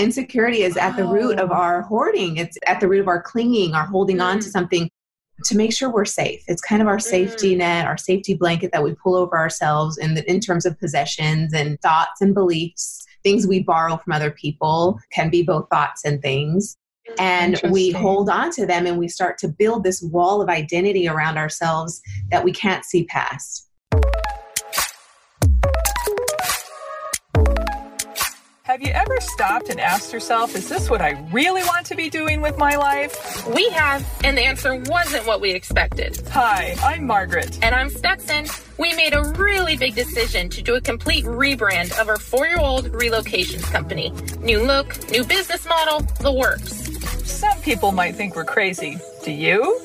Insecurity is at the root of Oh. our hoarding. It's at the root of our clinging, our holding on to Mm. something to make sure we're safe. It's kind of our safety net, our safety blanket that we pull over ourselves in, the, in terms of possessions and thoughts and beliefs. Things we borrow from other people can be both thoughts and things. And we hold on to them and we start to build this wall of identity around ourselves that we can't see past. Have you ever stopped and asked yourself, is this what I really want to be doing with my life? We have, and the answer wasn't what we expected. Hi, I'm Margaret. And I'm Stetson. We made a really big decision to do a complete rebrand of our four year old relocations company. New look, new business model, the works. Some people might think we're crazy. Do you?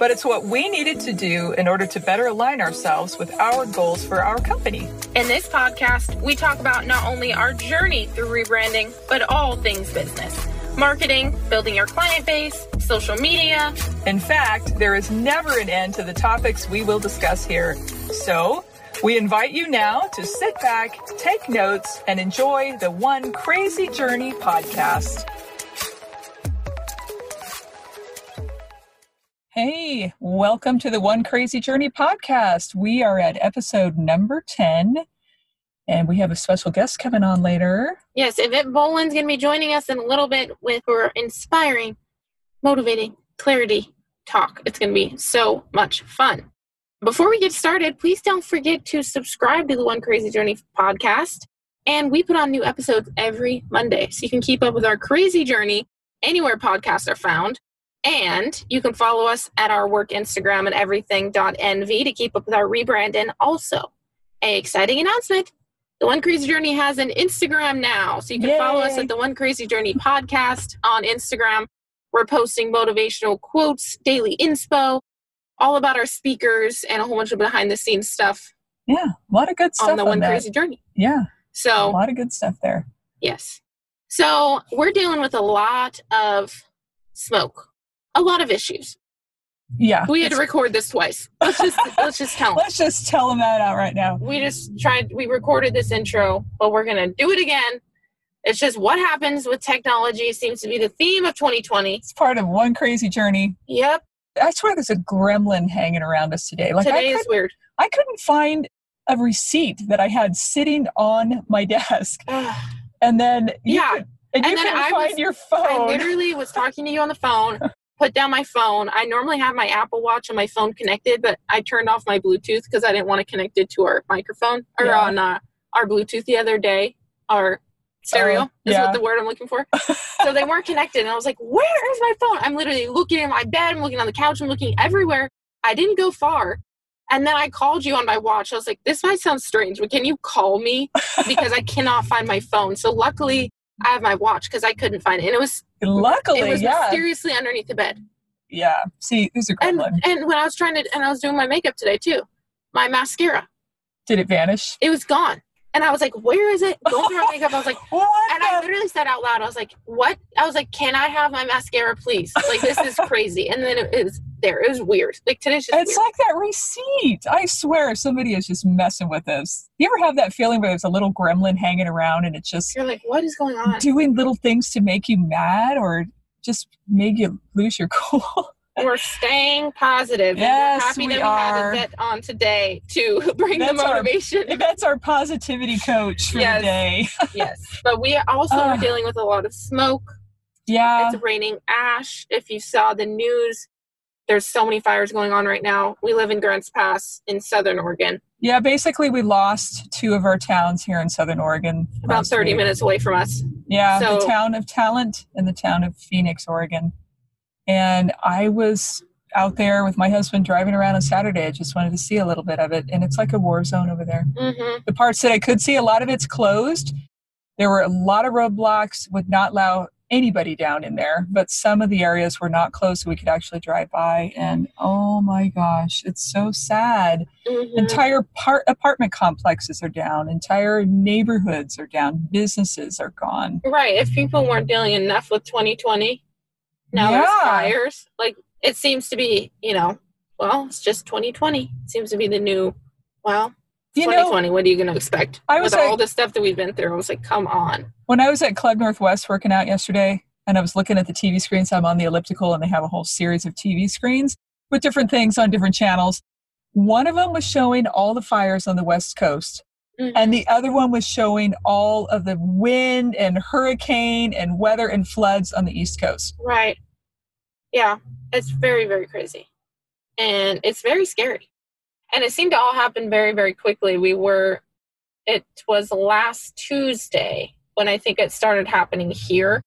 But it's what we needed to do in order to better align ourselves with our goals for our company. In this podcast, we talk about not only our journey through rebranding, but all things business marketing, building your client base, social media. In fact, there is never an end to the topics we will discuss here. So, we invite you now to sit back, take notes, and enjoy the One Crazy Journey podcast. Hey, welcome to the One Crazy Journey podcast. We are at episode number 10, and we have a special guest coming on later. Yes, Yvette Bowlin's going to be joining us in a little bit with her inspiring, motivating, clarity talk. It's going to be so much fun. Before we get started, please don't forget to subscribe to the One Crazy Journey podcast. And we put on new episodes every Monday. So you can keep up with our crazy journey anywhere podcasts are found. And you can follow us at our work Instagram at everything.envy to keep up with our rebrand. And also, a exciting announcement the One Crazy Journey has an Instagram now. So you can follow us at the One Crazy Journey podcast on Instagram. We're posting motivational quotes, daily inspo, all about our speakers, and a whole bunch of behind the scenes stuff Yeah, a lot of good stuff on the One that. Crazy Journey. Yeah, So a lot of good stuff there. yes. So, we're dealing with a lot of smoke, a lot of issues. Yeah. We had to record this twice. Let's just let's just tell 'em. Let's just tell them that out right now. we just tried we recorded this intro but we're gonna do it again it's just what happens with technology seems to be the theme of 2020 It's part of one crazy journey. yep I swear there's a gremlin hanging around us today. Like I, today is weird I couldn't find a receipt that I had sitting on my desk, and then you Yeah. could, and, And you then couldn't I find was- your i phone. literally was talking to you on the phone put down my phone. I normally have my apple watch and my phone connected but i turned off my bluetooth because i didn't want to connect it to our microphone or Yeah. on uh, our bluetooth the other day our stereo Oh, is yeah. what the word i'm looking for. So they weren't connected and i was like where is my phone? I'm literally looking in my bed i'm looking on the couch i'm looking everywhere. I didn't go far and then i called you on my watch. I was like this might sound strange but can you call me? Because i cannot find my phone. So luckily i have my watch because i couldn't find it and it was Luckily, it was yeah, mysteriously underneath the bed yeah. See, there's a and gremlin. and when i was trying to and i was doing my makeup today too my mascara Did it vanish? it was gone and i was like where is it going through my makeup i was like What? and I literally said out loud, I was like, "What?" I was like, "Can I have my mascara, please?" Like this is crazy. And then it was there. It was weird. Like today's just It's weird. like that receipt. I swear somebody is just messing with us. You ever have that feeling where there's a little gremlin hanging around and it's just You're like, "What is going on?" doing little things to make you mad or just make you lose your cool? We're staying positive. Yes, happy we that we are. have Yvette on today to bring the That's our- motivation. That's our positivity coach for Yes. the day. yes, but we also Ah. are dealing with a lot of smoke. Yeah. It's raining ash. If you saw the news, there's so many fires going on right now. We live in Grants Pass in Southern Oregon, Yeah, basically we lost two of our towns here in Southern Oregon. about 30 week. minutes away from us. Yeah, the So- town of Talent and the town of Phoenix, Oregon. And I was out there with my husband driving around on Saturday. I just wanted to see a little bit of it. And it's like a war zone over there. hmm The parts that I could see, a lot of it's closed. There were a lot of roadblocks, would not allow anybody down in there, but some of the areas were not closed so we could actually drive by. And oh my gosh, it's so sad. hmm Entire part apartment complexes are down, entire neighborhoods are down, businesses are gone. Right. If people weren't dealing enough with 2020, now there's Yeah. fires. Like it seems to be, you know, well, it's just 2020. It seems to be the new, well, You know, 2020, what are you going to expect? I was With all the stuff that we've been through, I was like, come on. when I was at Club Northwest working out yesterday, and I was looking at the TV screens, I'm on the elliptical, and they have a whole series of TV screens with different things on different channels. One of them was showing all the fires on the West Coast, Mhm. and the other one was showing all of the wind and hurricane and weather and floods on the East Coast. Right. Yeah, it's very, very crazy. And it's very scary. And it seemed to all happen very, very quickly. We were, it was last Tuesday when I think it started happening here.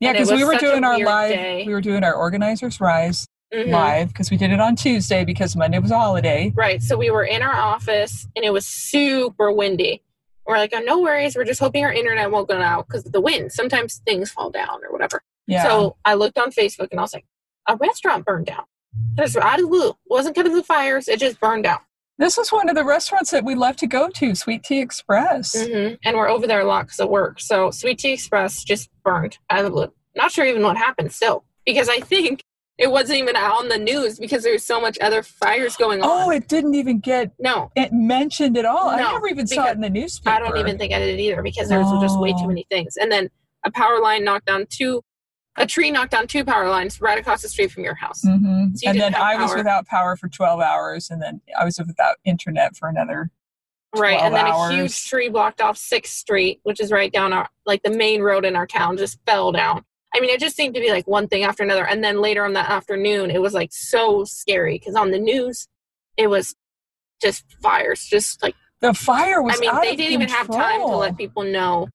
Yeah, because we were doing our live, day. we were doing our organizers rise Mhm. live because we did it on Tuesday because Monday was a holiday. Right. So we were in our office and it was super windy. We're like, oh, no worries. We're just hoping our internet won't go out because of the wind. Sometimes things fall down or whatever. Yeah. So I looked on Facebook and I was like, a restaurant burned down. Just out of the blue. wasn't because of the fires. It just burned down. this was one of the restaurants that we love to go to, Sweet Tea Express. hmm And we're over there a lot because of work. So Sweet Tea Express just burned out of the blue. Not sure even what happened still because I think it wasn't even on the news because there's so much other fires going on. Oh, it didn't even get no, it mentioned at all. I never even saw it in the newspaper. I don't even think I did either because there was just way Oh. too many things. And then a power line knocked down two, a tree knocked down two power lines right across the street from your house. hmm So you and then I was without power for 12 hours, and then I was without internet for another. Right, and then hours. a huge tree blocked off Sixth Street, which is right down our like the main road in our town, just fell down. I mean, it just seemed to be like one thing after another, and then later on that afternoon, it was like so scary because on the news, it was just fires, just like The fire was. I mean, they didn't even have time to let people know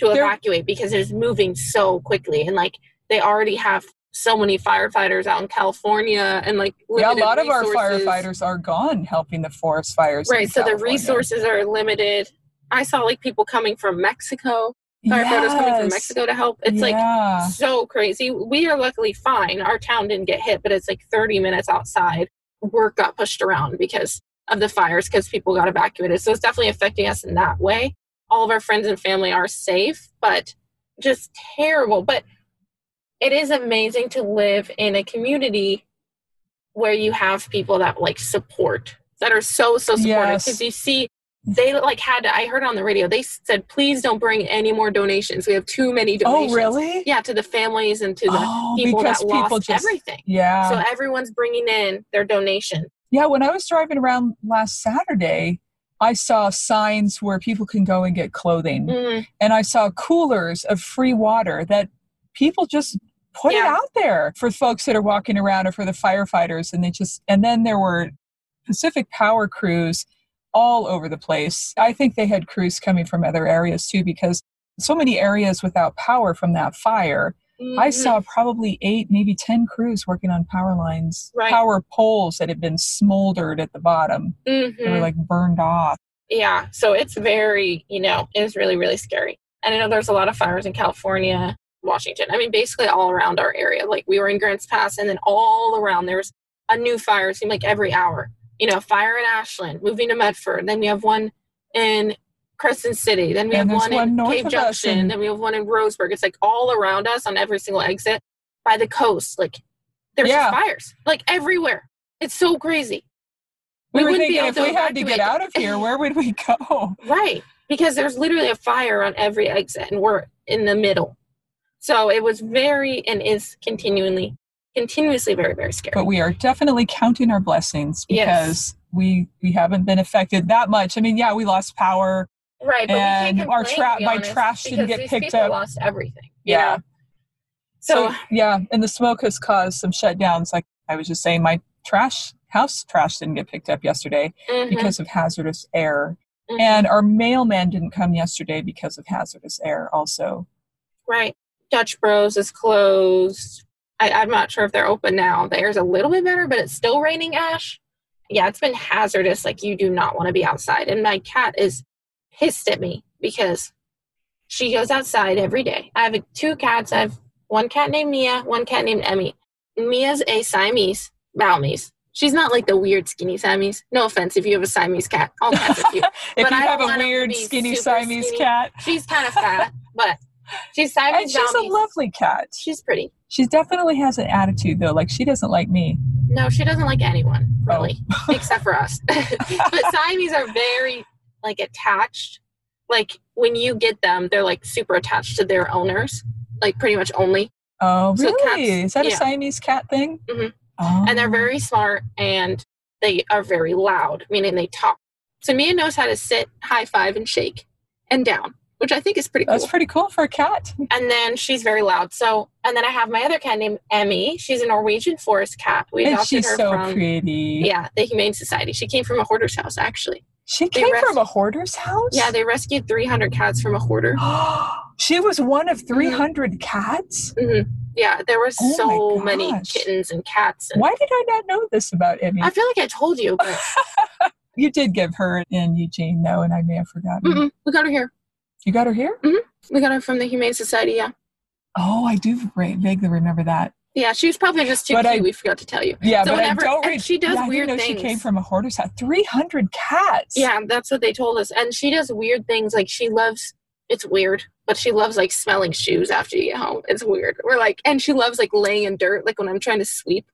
to They're- evacuate because it was moving so quickly, and like they already have so many firefighters out in California, and like Yeah, a lot of our firefighters are gone helping the forest fires. Right, so the resources are limited. I saw like people coming from Mexico, firefighters coming from Mexico to help. It's like so crazy. We are luckily fine. Our town didn't get hit, but it's like 30 minutes outside. Work got pushed around because of the fires because people got evacuated. So it's definitely affecting us in that way. All of our friends and family are safe, but just terrible. But it is amazing to live in a community where you have people that like support that are so so supportive Yes. because you see they like had I heard on the radio they said please don't bring any more donations. We have too many donations Oh, really? Yeah, to the families and to the oh, people that people lost just. everything. Yeah. So everyone's bringing in their donation. Yeah, when I was driving around last Saturday, I saw signs where people can go and get clothing. Mm, And I saw coolers of free water that people just put it out there for folks that are walking around or for the firefighters. And they just, and then there were Pacific Power crews all over the place. I think they had crews coming from other areas too, because so many areas without power from that fire. I mhm. saw probably eight, maybe 10 crews working on power lines, Right. power poles that had been smoldered at the bottom. They were Mhm. like burned off. Yeah, so it's very, you know, it's really, really scary. And I know there's a lot of fires in California, Washington. I mean, basically all around our area. Like we were in Grants Pass, and then all around there's a new fire. It seemed like every hour. You know, fire in Ashland, moving to Medford. Then we have one in Crescent City. Then we And have one, one in north Cave Junction. Then we have one in Roseburg. It's like all around us on every single exit by the coast. Like there's Yeah. fires, like everywhere. It's so crazy. We, We were wouldn't be thinking able if we had to get out of here, where would we go? Right. Because there's literally a fire on every exit and we're in the middle. So it was very and is continually continuously very, very scary. But we are definitely counting our blessings because Yes. we we haven't been affected that much. I mean, yeah, we lost power. right. But and we can't our tra- my trash didn't get picked up. lost everything. Yeah. know? So, yeah, and the smoke has caused some shutdowns. Like I was just saying, my trash house trash didn't get picked up yesterday mhm, because of hazardous air. mhm. And our mailman didn't come yesterday because of hazardous air also. right. Dutch Bros is closed. I, I'm not sure if they're open now. The air's a little bit better, but it's still raining ash. Yeah, it's been hazardous. Like you do not want to be outside. And my cat is pissed at me because she goes outside every day. I have two cats. I have one cat named Mia, one cat named Emmy. Mia's a Siamese, Balinese. She's not like the weird skinny Siamese. No offense if you have a Siamese cat. All cats are cute. If But you I have a want 'em to weird skinny Siamese skinny. cat, She's kind of fat, but she's and Siamese she's a lovely cat. She's pretty. She definitely has an attitude though. Like she doesn't like me. No, she doesn't like anyone Oh. really, except for us. but Siamese are very like attached. Like when you get them, they're like super attached to their owners, like pretty much only. Oh, So really? cats- Is that a. Siamese cat thing? Mhm. Oh. and they're very smart and they are very loud, meaning they talk. So Mia knows how to sit, high five, and shake and down, which I think is pretty cool. That's pretty cool for a cat. and then she's very loud. So, and then I have my other cat named Emmy. She's a Norwegian forest cat. We adopted And she's her so from pretty. yeah, the Humane Society. She came from a hoarder's house, actually. She They came rest- from a hoarder's house? Yeah, they rescued 300 cats from a hoarder. she was one Mm-hmm. of 300 cats? hmm Yeah, there were Oh so many kittens and cats. And Why did I not know this about Emmy? I feel like I told you, but you did give her and Eugene, though, and I may have forgotten. mm-mm, we got her here. You got her here? Mm. We got her from the Humane Society. Yeah, Oh, I do ra- vaguely remember that. yeah. She was probably just too But cute. I- we forgot to tell you. Yeah, So but whenever- I don't and she does yeah, I weird things. She came from a hoarder's house. 300 cats. Yeah, that's what they told us. And she does weird things. Like she loves. It's weird, but she loves like smelling shoes after you get home. It's weird. We're like, and she loves like laying in dirt. Like when I'm trying to sweep,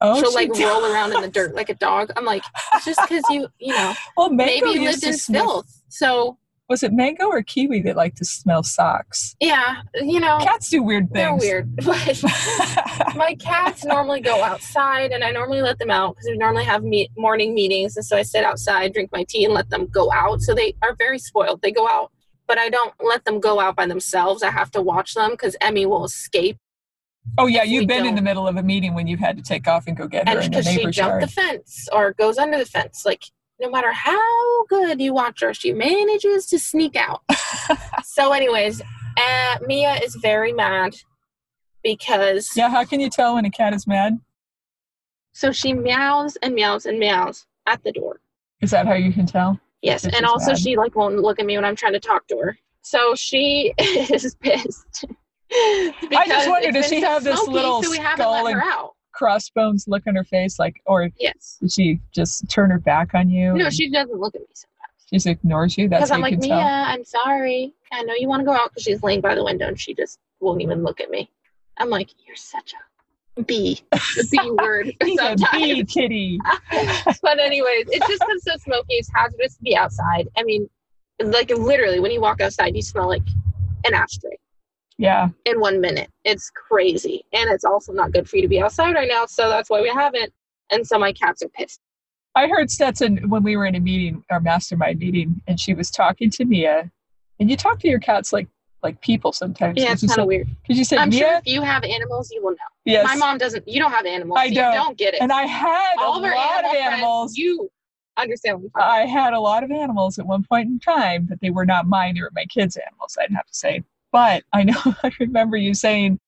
Oh, she'll she like did. roll around in the dirt like a dog. I'm like, it's just because you, you know, Well, maybe used lived in filth. So Was it Mango or Kiwi that like to smell socks? yeah, you know, Cats do weird things. they're weird. My cats normally go outside, and I normally let them out because we normally have meet- morning meetings, and so I sit outside, drink my tea, and let them go out. So they are very spoiled. They go out, but I don't let them go out by themselves. I have to watch them because Emmy will escape, oh, yeah, you've been in don't- the middle of a meeting when you've had to take off and go get her and in the because she jumped yard. the fence or goes under the fence, like no matter how good you watch her, she manages to sneak out. so, anyways, uh, Mia is very mad because yeah, how can you tell when a cat is mad? so she meows and meows and meows at the door. Is that how you can tell? Yes, and also mad. she like won't look at me when I'm trying to talk to her. So she is pissed. Because wondered, it's does she have this little so skull let her and- out. Crossbones look on her face, like, or Yes. did she just turn her back on you? No, she doesn't look at me sometimes. she just ignores you. That's Because I'm like, Mia, tell. I'm sorry. I know you want to go out because she's laying by the window and she just won't even look at me. I'm like, you're such a B, the B word sometimes. bee kitty. but anyways, it's just because so smoky. It's hazardous to be outside. I mean, like literally, when you walk outside, you smell like an ashtray Yeah. in one minute. It's crazy, and it's also not good for you to be outside right now. So that's why we haven't. And so my cats are pissed. I heard Stetson when we were in a meeting, our mastermind meeting, and she was talking to Mia. And you talk to your cats like like people sometimes. Yeah, it's kind of weird. Because you said I'm Mia, sure if you have animals, you will know. yes, My mom doesn't. You don't have animals. I so don't. You don't get it. and I had All a of our lot animal of friends, animals. you understand I had a lot of animals at one point in time, but they were not mine. They were my kids' animals. I'd have to say. But I know I remember you saying,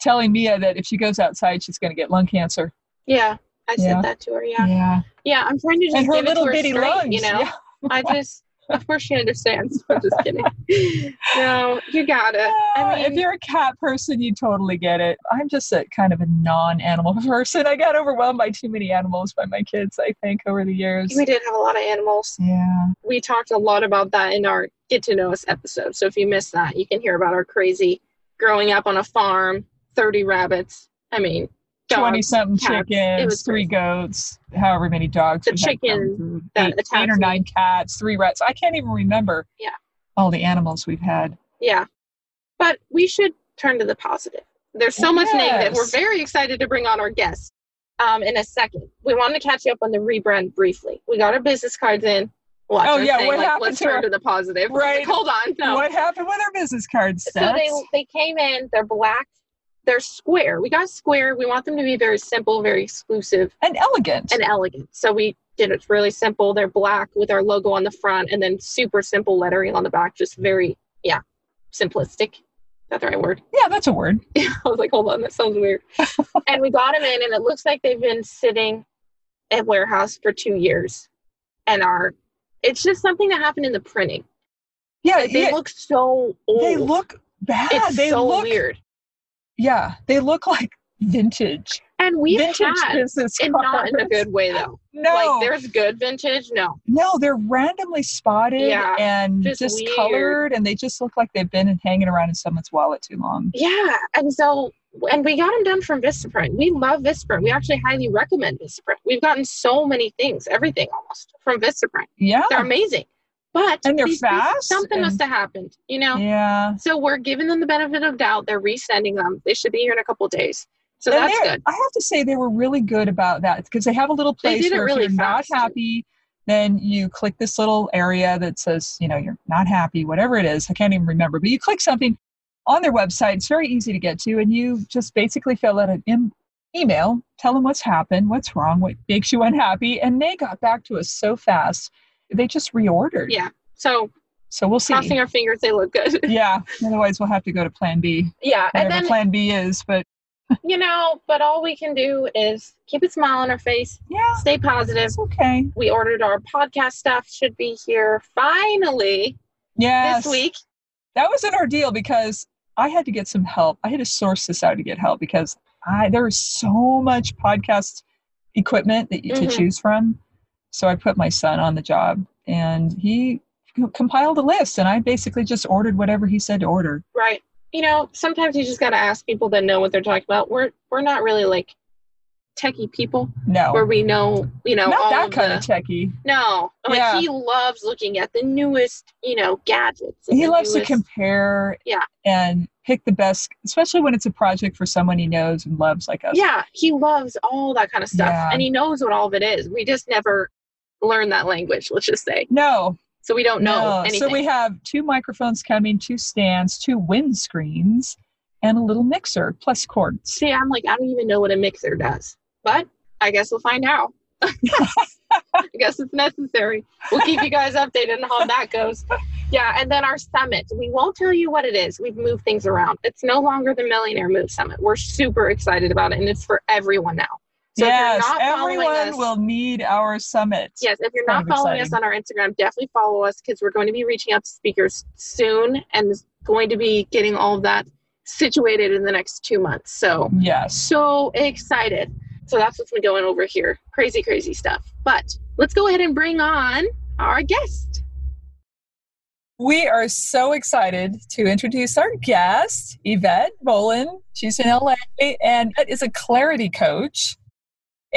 telling Mia that if she goes outside, she's going to get lung cancer. Yeah, I said Yeah. that to her. Yeah, Yeah. yeah. I'm trying to just And her give it little to her bitty straight. lungs. You know, Yeah. I just. Of course, she understands. I'm just kidding. no, you got it. Uh, I if you're a cat person, you totally get it. I'm just a kind of a non-animal person. I got overwhelmed by too many animals by my kids. I think over the years. we did have a lot of animals. Yeah. We talked a lot about that in our Get to Know Us episode. So if you missed that, you can hear about our crazy growing up on a farm, 30 rabbits. I mean, dogs, something cats. It chickens, three goats, however many dogs. The we had come chickens through, that eight, eight or nine cats, three rats. I can't even remember. Yeah. All the animals we've had. Yeah. But we should turn to the positive. There's so much negative. We're very excited to bring on our guest um, in a second. We wanted to catch you up on the rebrand briefly. We got our business cards in. Watch Oh, yeah, thing, what like, happened let's to turn our- to the positive. Right. Like, hold on. No. What happened with our business cards? so they they came in. They're black. They're square. We got square. We want them to be very simple, very exclusive, and elegant. and elegant. So we did it really simple. They're black with our logo on the front, and then super simple lettering on the back. Just very yeah, simplistic. Is that the right word? yeah, that's a word. I was like, hold on, that sounds weird. and we got them in, and it looks like they've been sitting at warehouse for two years, and are. It's just something that happened in the printing. Yeah, Like, they yeah, look so old. they look bad. It's they so look weird. Yeah, they look like vintage. And we've vintage had, business and not in a good way though. No, Like there's good vintage. No, no, they're randomly spotted Yeah, and just discolored, and they just look like they've been hanging around in someone's wallet too long. yeah. And so and we got them done from Vistaprint. We love Vistaprint. We actually highly recommend Vistaprint. We've gotten so many things, everything almost from Vistaprint. Yeah. They're amazing. But And they're fast something and- must have happened, you know? Yeah. So we're giving them the benefit of doubt. They're resending them. They should be here in a couple days. So And that's good. I have to say they were really good about that because they have a little place where really if you're fast, not happy, then you click this little area that says, you know, you're not happy, whatever it is. I can't even remember, but you click something on their website. It's very easy to get to, and you just basically fill out an em- email, tell them what's happened, what's wrong, what makes you unhappy, and they got back to us so fast. They just reordered. Yeah. So So we'll see. crossing our fingers, they look good. yeah. Otherwise, we'll have to go to Plan B, yeah. And then, Plan B is. But you know, but all we can do is keep a smile on our face, yeah, stay positive. it's okay. We ordered our podcast stuff, should be here finally Yes. this week. that was an ordeal because I had to get some help. I had to source this out to get help because I there is so much podcast equipment that you to Mhm. choose from. So I put my son on the job and he compiled a list and I basically just ordered whatever he said to order. Right. You know, sometimes you just got to ask people that know what they're talking about. We're we're not really like techie people No. where we know, you know, not all that of kind the, of techie. No, like Yeah. he loves looking at the newest, you know, gadgets. He loves to compare Yeah. and pick the best, especially when it's a project for someone he knows and loves like us. Yeah, he loves all that kind of stuff, Yeah. and he knows what all of it is. We just never learn that language. Let's just say, No, so we don't know No. anything. So we have two microphones coming, two stands, two wind screens, and a little mixer plus cords. See, I'm like, I don't even know what a mixer does, but I guess we'll find out. I guess it's necessary. We'll keep you guys updated on how that goes. Yeah, and then our summit. We won't tell you what it is. We've moved things around. It's no longer the Millionaire Move Summit. We're super excited about it, and it's for everyone now. So yes, if you're not everyone us, will need our summit. yes, if you're not following us on our Instagram, definitely follow us because we're going to be reaching out to speakers soon, and going to be getting all of that situated in the next two months. So Yes. so excited. So that's what's been going over here. Crazy, crazy stuff. But let's go ahead and bring on our guest. We are so excited to introduce our guest, Yvette Bowlin. She's in LA and is a clarity coach.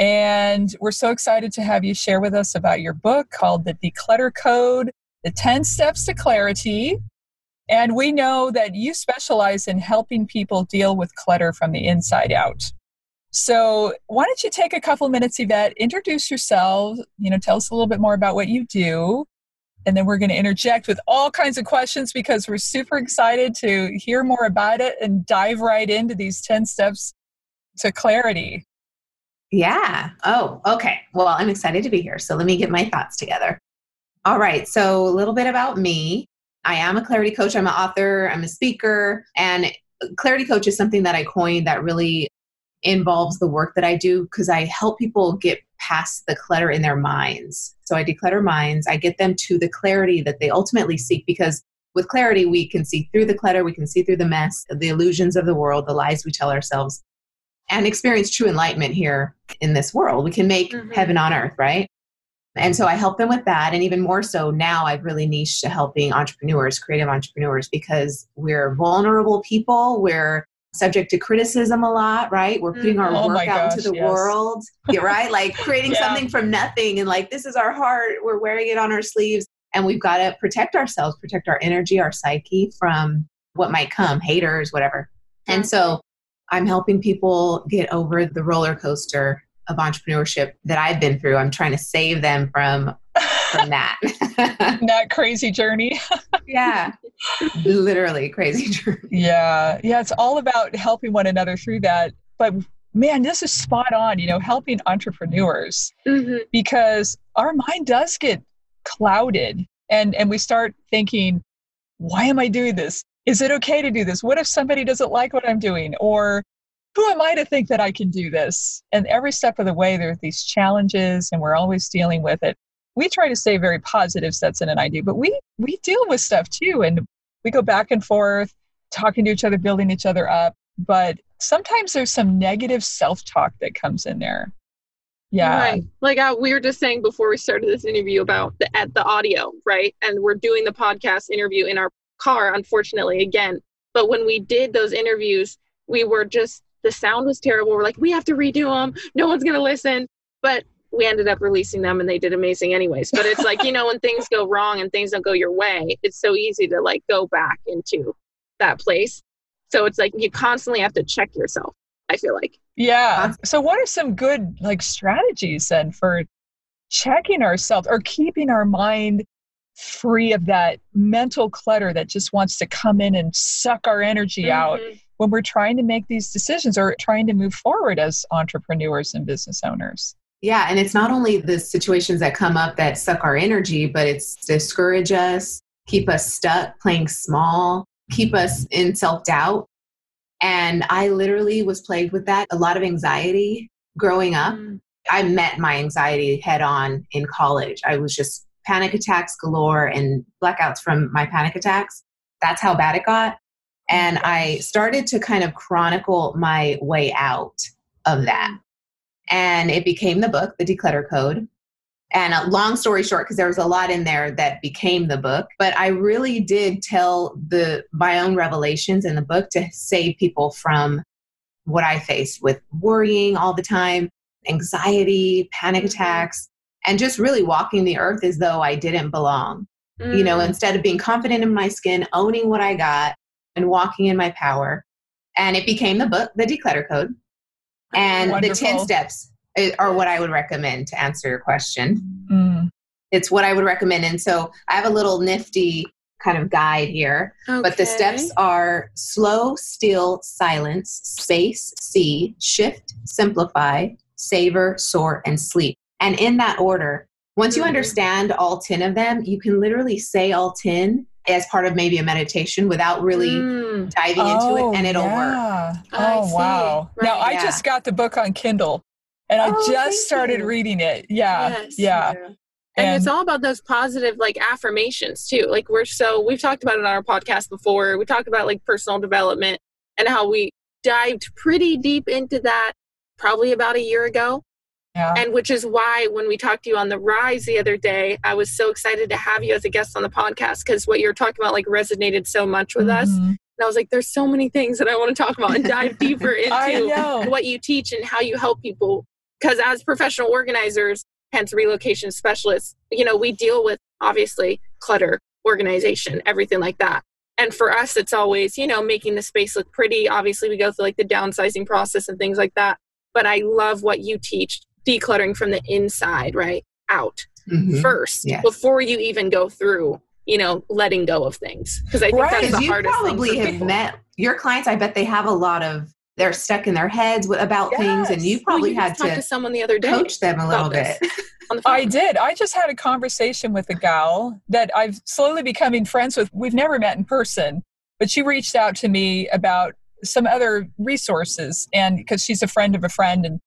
And we're so excited to have you share with us about your book called The Declutter Code The 10 Steps to Clarity. And we know that you specialize in helping people deal with clutter from the inside out. So, why don't you take a couple minutes, Yvette, introduce yourself, you know, tell us a little bit more about what you do, and then we're going to interject with all kinds of questions because we're super excited to hear more about it and dive right into these 10 steps to clarity. Yeah. Oh, okay. Well, I'm excited to be here. So let me get my thoughts together. All right. So, a little bit about me. I am a clarity coach. I'm an author, I'm a speaker, and clarity coach is something that I coined that really involves the work that I do because I help people get past the clutter in their minds. So, I declutter minds, I get them to the clarity that they ultimately seek because with clarity, we can see through the clutter, we can see through the mess, the illusions of the world, the lies we tell ourselves and experience true enlightenment here in this world. We can make Mhm. heaven on earth, right? And so I help them with that. And even more so now, I've really niched to helping entrepreneurs, creative entrepreneurs, because we're vulnerable people. We're subject to criticism a lot, right? We're putting our Mhm. Oh work out into the yes. world, yeah, right? Like creating Yeah. something from nothing and like, this is our heart. We're wearing it on our sleeves. And we've got to protect ourselves, protect our energy, our psyche from what might come, haters, whatever. And so I'm helping people get over the roller coaster of entrepreneurship that I've been through. I'm trying to save them from from that. that crazy journey. yeah. Literally crazy journey. Yeah. Yeah. It's all about helping one another through that. But man, this is spot on, you know, helping entrepreneurs hmm because our mind does get clouded and and we start thinking why am i doing this is it okay to do this? What if somebody doesn't like what i'm doing? Or who am i to think that i can do this? And every step of the way there are these challenges and we're always dealing with it. We try to stay very positive sets in an idea but we we deal with stuff too. And we go back and forth talking to each other building each other up. But sometimes there's some negative self-talk that comes in there. Yeah. Right. Like we were just saying before we started this interview about the at the audio, right? And we're doing the podcast interview in our car, unfortunately, again. But when we did those interviews, we were just the sound was terrible. We're like, we have to redo them. No one's going to listen. But we ended up releasing them and they did amazing anyways. But it's like, you know, when things go wrong and things don't go your way, it's so easy to like go back into that place. So it's like you constantly have to check yourself, I feel like. Yeah. So what are some good like strategies then for checking ourselves or keeping our mind free of that mental clutter that just wants to come in and suck our energy mm-hmm. out when we're trying to make these decisions or trying to move forward as entrepreneurs and business owners? Yeah, and it's not only the situations that come up that suck our energy, but it's discourage us, keep us stuck playing small, keep us in self doubt. And I literally was plagued with that, a lot of anxiety growing up. Mm. I met my anxiety head on in college. I was just panic attacks galore and blackouts from my panic attacks. That's how bad it got. And I started to kind of chronicle my way out of that. And it became the book, The Declutter Code. And a long story short, because there was a lot in there that became the book, but I really did tell the my own revelations in the book to save people from what I faced with worrying all the time, anxiety, panic mm-hmm. attacks, and just really walking the earth as though I didn't belong. Mm. You know, mm. instead of being confident in my skin, owning what I got, and walking in my power. And it became the book, The Declutter Code. And Wonderful. the 10 steps are what I would recommend to answer your question. Mm. It's what I would recommend. And so I have a little nifty kind of guide here. Okay. But the steps are slow, still, silence, space, see, shift, simplify, savor, sort, and sleep. And in that order, once you mm-hmm. understand all 10 of them, you can literally say all 10 as part of maybe a meditation without really mm. diving oh, into it and it'll yeah. work. Oh, wow. Right. Now, I just got the book on Kindle and I oh, just started you. reading it. Yeah. Yes, yeah. And, and it's all about those positive like affirmations too. Like we're so we've talked about it on our podcast before. We talked about like personal development and how we dived pretty deep into that probably about a year ago. Yeah. And which is why when we talked to you on the rise the other day, I was so excited to have you as a guest on the podcast because what you're talking about like resonated so much with mm-hmm. us. And I was like, there's so many things that I want to talk about and dive deeper into what you teach and how you help people. Because as professional organizers, hence relocation specialists, you know, we deal with obviously clutter, organization, everything like that. And for us, it's always, you know, making the space look pretty. Obviously, we go through like the downsizing process and things like that. But I love what you teach decluttering from the inside, right? Out mm-hmm. first yes. before you even go through, you know, letting go of things. Because I think right. that's the you hardest probably have people. met your clients. I bet they have a lot of they're stuck in their heads with, about yes. things, and you probably well, you had to, to someone the other day coach them a little bit. I did. I just had a conversation with a gal that I've slowly becoming friends with. We've never met in person, but she reached out to me about some other resources and because she's a friend of a friend and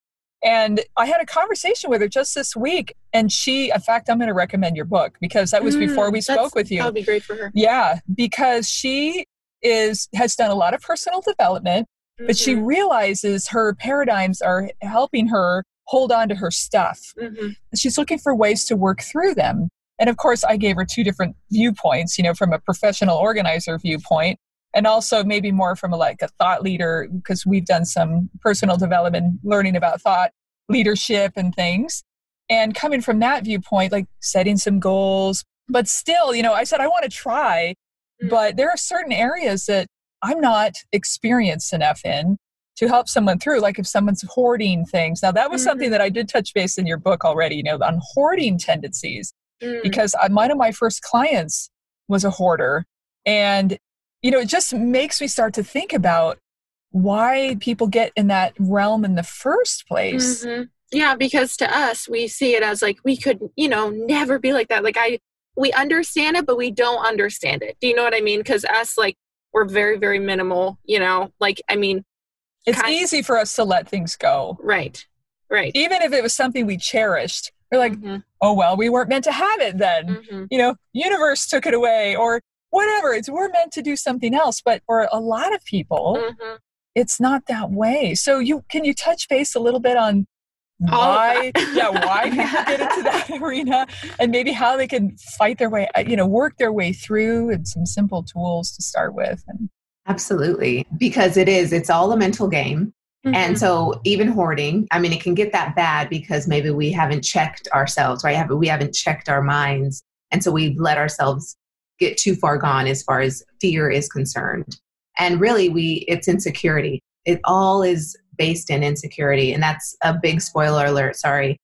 and I had a conversation with her just this week, and she, in fact, I'm going to recommend your book because that was mm, before we spoke with you. That would be great for her. Yeah, because she is has done a lot of personal development, mm-hmm. but she mm-hmm. realizes her paradigms are helping her hold on to her stuff. Mm-hmm. She's looking for ways to work through them. And of course, I gave her two different viewpoints, you know, from a professional organizer viewpoint and also maybe more from a, like a thought leader because we've done some personal development learning about thought leadership and things and coming from that viewpoint like setting some goals but still you know i said i want to try mm. but there are certain areas that i'm not experienced enough in to help someone through like if someone's hoarding things now that was mm-hmm. something that i did touch base in your book already you know on hoarding tendencies mm. because one of my first clients was a hoarder and you know, it just makes me start to think about why people get in that realm in the first place. Mm-hmm. Yeah, because to us, we see it as like we could, you know, never be like that. Like I, we understand it, but we don't understand it. Do you know what I mean? Because us, like, we're very, very minimal. You know, like I mean, it's easy for us to let things go. Right. Right. Even if it was something we cherished, we're like, mm-hmm. oh well, we weren't meant to have it then. Mm-hmm. You know, universe took it away, or whatever. It's we're meant to do something else. But for a lot of people, mm-hmm. it's not that way. So you can you touch base a little bit on why yeah why people get into that arena and maybe how they can fight their way uh, you know work their way through and some simple tools to start with and absolutely because it is it's all a mental game Mhm. And so even hoarding, I mean, it can get that bad because maybe we haven't checked ourselves, right? We haven't checked our minds. And so we've let ourselves get too far gone as far as fear is concerned. And really we it's insecurity. It all is based in insecurity. And that's a big spoiler alert, sorry,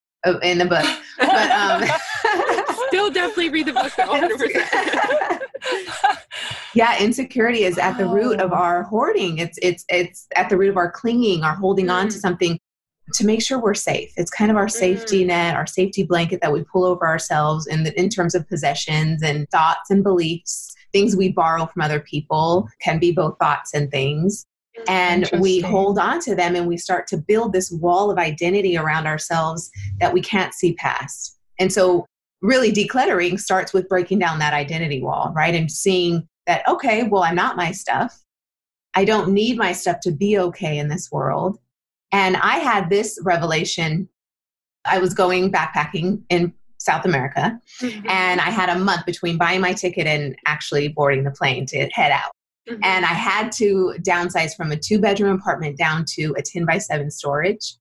in the book. But um Still definitely read the book 100%. yeah insecurity is at the root of our hoarding it's it's it's at the root of our clinging our holding on to Mm. something to make sure we're safe. It's kind of our safety mm. net our safety blanket that we pull over ourselves in the, in terms of possessions and thoughts and beliefs. Things we borrow from other people can be both thoughts and things. Mm, and we hold on to them and we start to build this wall of identity around ourselves that we can't see past. And so really decluttering starts with breaking down that identity wall right? And seeing that okay well i'm not my stuff. I don't need my stuff to be okay in this world and i had this revelation i was going backpacking in south america Mhm. and i had a month between buying my ticket and actually boarding the plane to head out Mhm. and I had to downsize from a two bedroom apartment down to a 10 by 7 storage.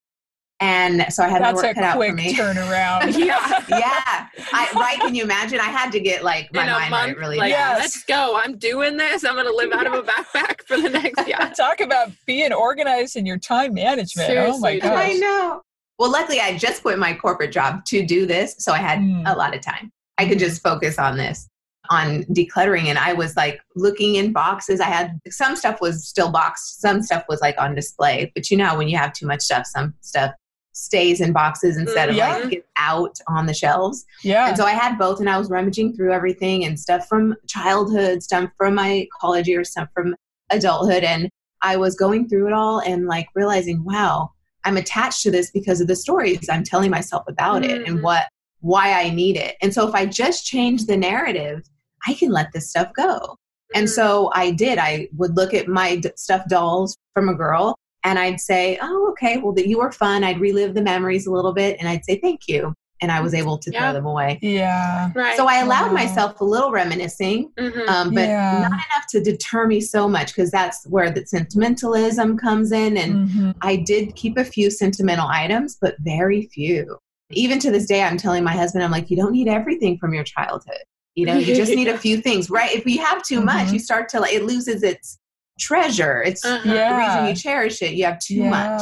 And so I had my That's work a cut out for quick me. turnaround. yeah. yeah. I, right. Can you imagine? I had to get like my in a mind month, right really like, Yes. let's go. I'm doing this. I'm gonna live out of a backpack for the next year. Talk about being organized in your time management. oh my gosh. I know. Well, luckily, I just quit my corporate job to do this. So I had Mm. a lot of time. I could just focus on this, on decluttering. And I was like looking in boxes. I had some stuff was still boxed, some stuff was like on display. But you know, when you have too much stuff, some stuff stays in boxes instead of Yeah. like gets out on the shelves. Yeah. And so I had both, and I was rummaging through everything and stuff from childhood, stuff from my college years, stuff from adulthood. And I was going through it all and like realizing, wow, I'm attached to this because of the stories I'm telling myself about it and Mhm. what why I need it. And so if I just change the narrative, I can let this stuff go. And Mhm. so I did. I would look at my d- stuffed dolls from a girl and I'd say, Oh, okay, well, that you were fun. I'd relive the memories a little bit and I'd say, Thank you. And I was able to Yeah. throw them away. yeah. right. So I allowed Wow. myself a little reminiscing, Mhm. um, but Yeah. not enough to deter me so much because that's where the sentimentalism comes in. And Mhm. I did keep a few sentimental items, but very few. Even to this day, I'm telling my husband, I'm like, you don't need everything from your childhood. You know, you just need a few things, right? If you have too much, Mhm. you start to like, it loses its treasure. It's Uh-huh. the reason you cherish it. You have too much.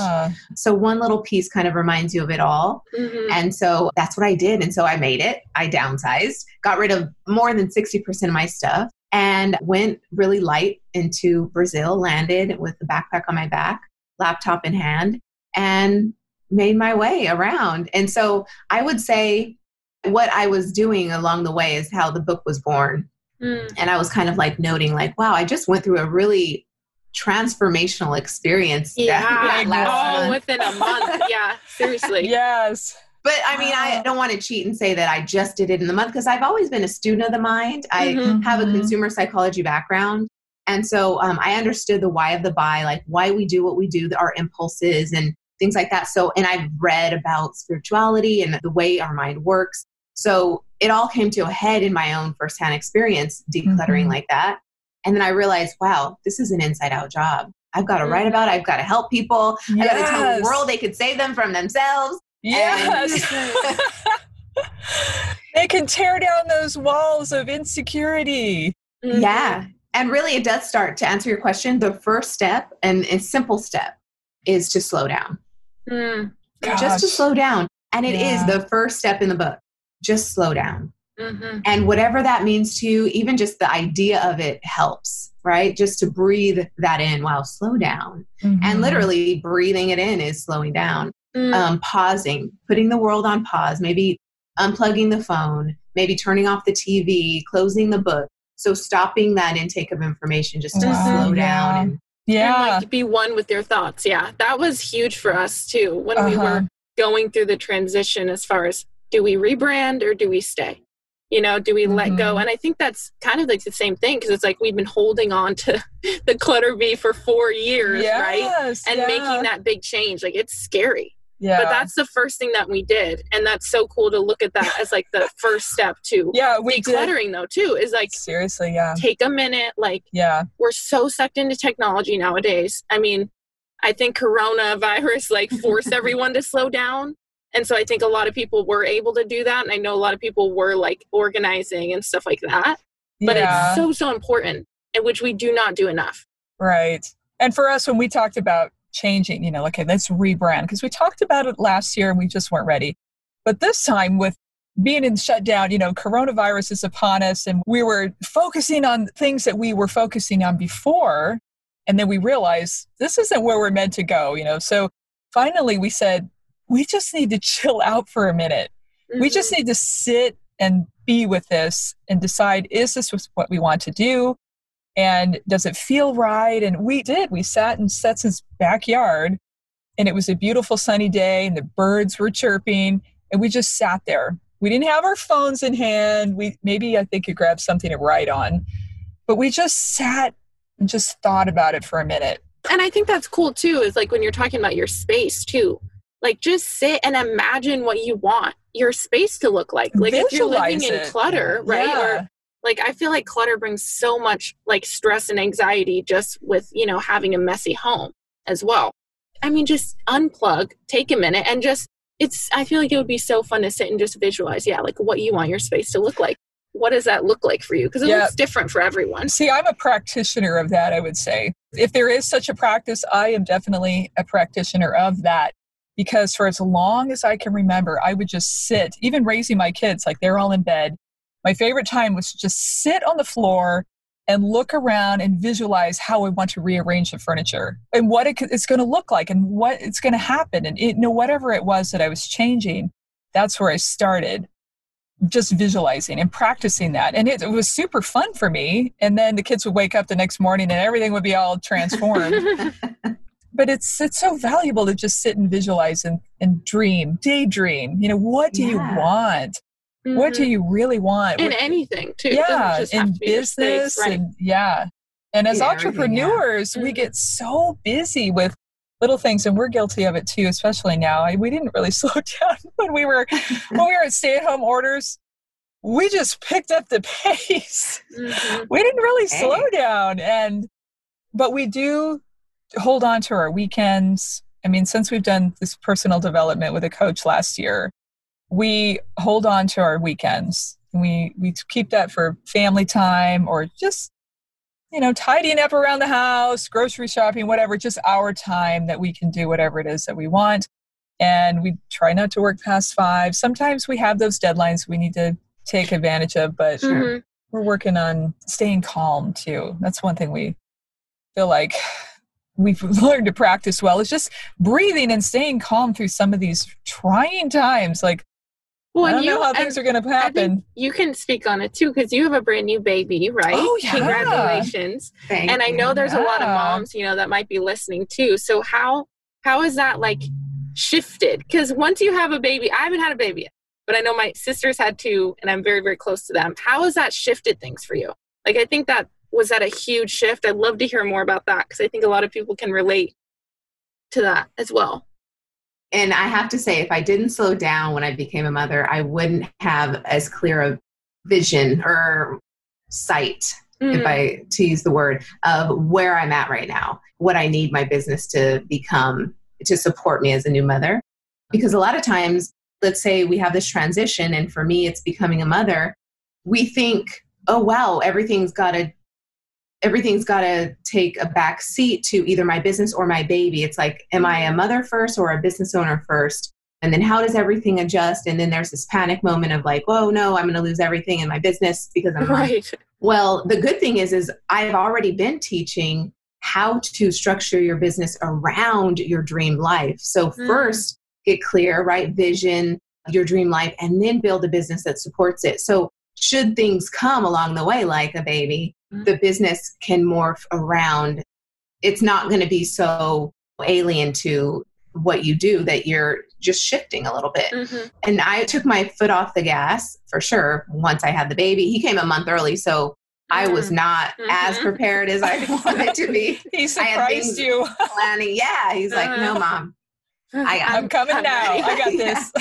So one little piece kind of reminds you of it all. Mhm. And so that's what I did. And so I made it. I downsized, got rid of more than 60% of my stuff, and went really light into Brazil, landed with the backpack on my back, laptop in hand, and made my way around. And so I would say what I was doing along the way is how the book was born. Mm. And I was kind of like noting, like, wow, I just went through a really transformational experience. Yeah. that last Oh, month. within a month. Yeah. Seriously. Yes. But I mean, I don't want to cheat and say that I just did it in the month because I've always been a student of the mind. I Mhm. have a Mhm. consumer psychology background. And so um, I understood the why of the buy, like why we do what we do, our impulses and things like that. So, and I've read about spirituality and the way our mind works. So it all came to a head in my own firsthand experience, decluttering Mhm. like that. And then I realized, wow, this is an inside out job. I've got to write Mhm. about it. I've got to help people. I've got to tell the world they could save them from themselves. Yes. they can tear down those walls of insecurity. Mhm. Yeah. And really, it does start to answer your question. The first step and a simple step is to slow down, Mm. just to slow down. And it is Yeah. the first step in the book. Just slow down. Mhm. And whatever that means to you, even just the idea of it helps, right? Just to breathe that in while slow down. Mhm. And literally, breathing it in is slowing down. Mm. um, pausing, putting the world on pause, maybe unplugging the phone, maybe turning off the TV, closing the book. So stopping that intake of information just to Wow, slow yeah. down. And, yeah. And like be one with your thoughts. Yeah. That was huge for us too when we Uh-huh. were going through the transition as far as do we rebrand or do we stay? You know, do we let go? Mhm. And I think that's kind of like the same thing because it's like we've been holding on to the clutter bee for four years, right? And yeah. making that big change. Like it's scary. Yeah. But that's the first thing that we did. And that's so cool to look at that as like the first step to yeah, we did. decluttering though too is like Seriously, yeah. take a minute like Yeah. we're so sucked into technology nowadays. I mean, I think coronavirus like forced everyone to slow down. And so I think a lot of people were able to do that. And I know a lot of people were like organizing and stuff like that. But Yeah. it's so, so important, and which we do not do enough. Right. And for us, when we talked about changing, you know, okay, let's rebrand, because we talked about it last year and we just weren't ready. But this time, with being in shutdown, you know, coronavirus is upon us, and we were focusing on things that we were focusing on before. And then we realized this isn't where we're meant to go, you know. So finally, we said, we just need to chill out for a minute. We just Mhm. need to sit and be with this and decide is this what we want to do? And does it feel right? And we did. We sat in Stetson's backyard and it was a beautiful sunny day and the birds were chirping and we just sat there. We didn't have our phones in hand. We maybe I think you grabbed something to write on, but we just sat and just thought about it for a minute. and I think that's cool too, is like when you're talking about your space too. Like just sit and imagine what you want your space to look like. Like if you're living Visualize in clutter, right? Yeah. Or like I feel like clutter brings so much like stress and anxiety just with, you know, having a messy home as well. I mean, just unplug, take a minute and just it's I feel like it would be so fun to sit and just visualize, yeah, like what you want your space to look like. What does that look like for you? Because it Yeah. looks different for everyone. See, I'm a practitioner of that, I would say. If there is such a practice, I am definitely a practitioner of that because for as long as I can remember, I would just sit, even raising my kids, like they're all in bed. My favorite time was to just sit on the floor and look around and visualize how I want to rearrange the furniture and what it, it's going to look like and what it's going to happen. And it, you know, whatever it was that I was changing, that's where I started just visualizing and practicing that. And it, it was super fun for me. And then the kids would wake up the next morning and everything would be all transformed. but it's it's so valuable to just sit and visualize and, and dream, daydream. You know, what do you Yeah. want? What do Mhm. you really want? in anything too. Yeah, in to your space, business right? and yeah. And as Yeah, everything, yeah. entrepreneurs, we Mhm. get so busy with little things and we're guilty of it too, especially now. I, we didn't really slow down when we were when we were at stay-at-home orders. We just picked up the pace. Mhm. we didn't really Hey. slow down and but we do hold on to our weekends i mean since we've done this personal development with a coach last year we hold on to our weekends we we keep that for family time or just you know tidying up around the house grocery shopping whatever just our time that we can do whatever it is that we want and we try not to work past five sometimes we have those deadlines we need to take advantage of but Mhm. we're working on staying calm too. That's one thing we feel like we've learned to practice well is just breathing and staying calm through some of these trying times. Like Well, I don't you, know how and things are going to I happen. think you can speak on it too because you have a brand new baby, right? Oh, yeah. Congratulations! Thank and I you. know there's a lot of moms, you know, that might be listening too. So how how is that like shifted? Because once you have a baby, I haven't had a baby yet, but I know my sisters had two, and I'm very very close to them. How has that shifted things for you? Like I think that was that a huge shift. I'd love to hear more about that because I think a lot of people can relate to that as well. And I have to say, if I didn't slow down when I became a mother, I wouldn't have as clear a vision or sight, if Mm. I to use the word, of where I'm at right now, what I need my business to become to support me as a new mother. Because a lot of times, let's say we have this transition, and for me, it's becoming a mother. We think, oh wow, everything's got to everything's got to take a back seat to either my business or my baby. It's like, am I a mother first or a business owner first? And then how does everything adjust? And then there's this panic moment of like, oh no, I'm going to lose everything in my business because I'm. Right. Well, the good thing is, is I've already been teaching how to structure your business around your dream life. So Mm. first, get clear, right? Vision, your dream life, and then build a business that supports it. So should things come along the way, like a baby, Mm. the business can morph around. It's not going to be so alien to what you do that you're just shifting a little bit Mhm. and I took my foot off the gas for sure once I had the baby. He came a month early, so I was Mm. not as Mhm. prepared as I wanted to be He surprised you. planning. Yeah, he's like, "No, Uh. mom, I got, I'm coming I'm now. ready. I got this.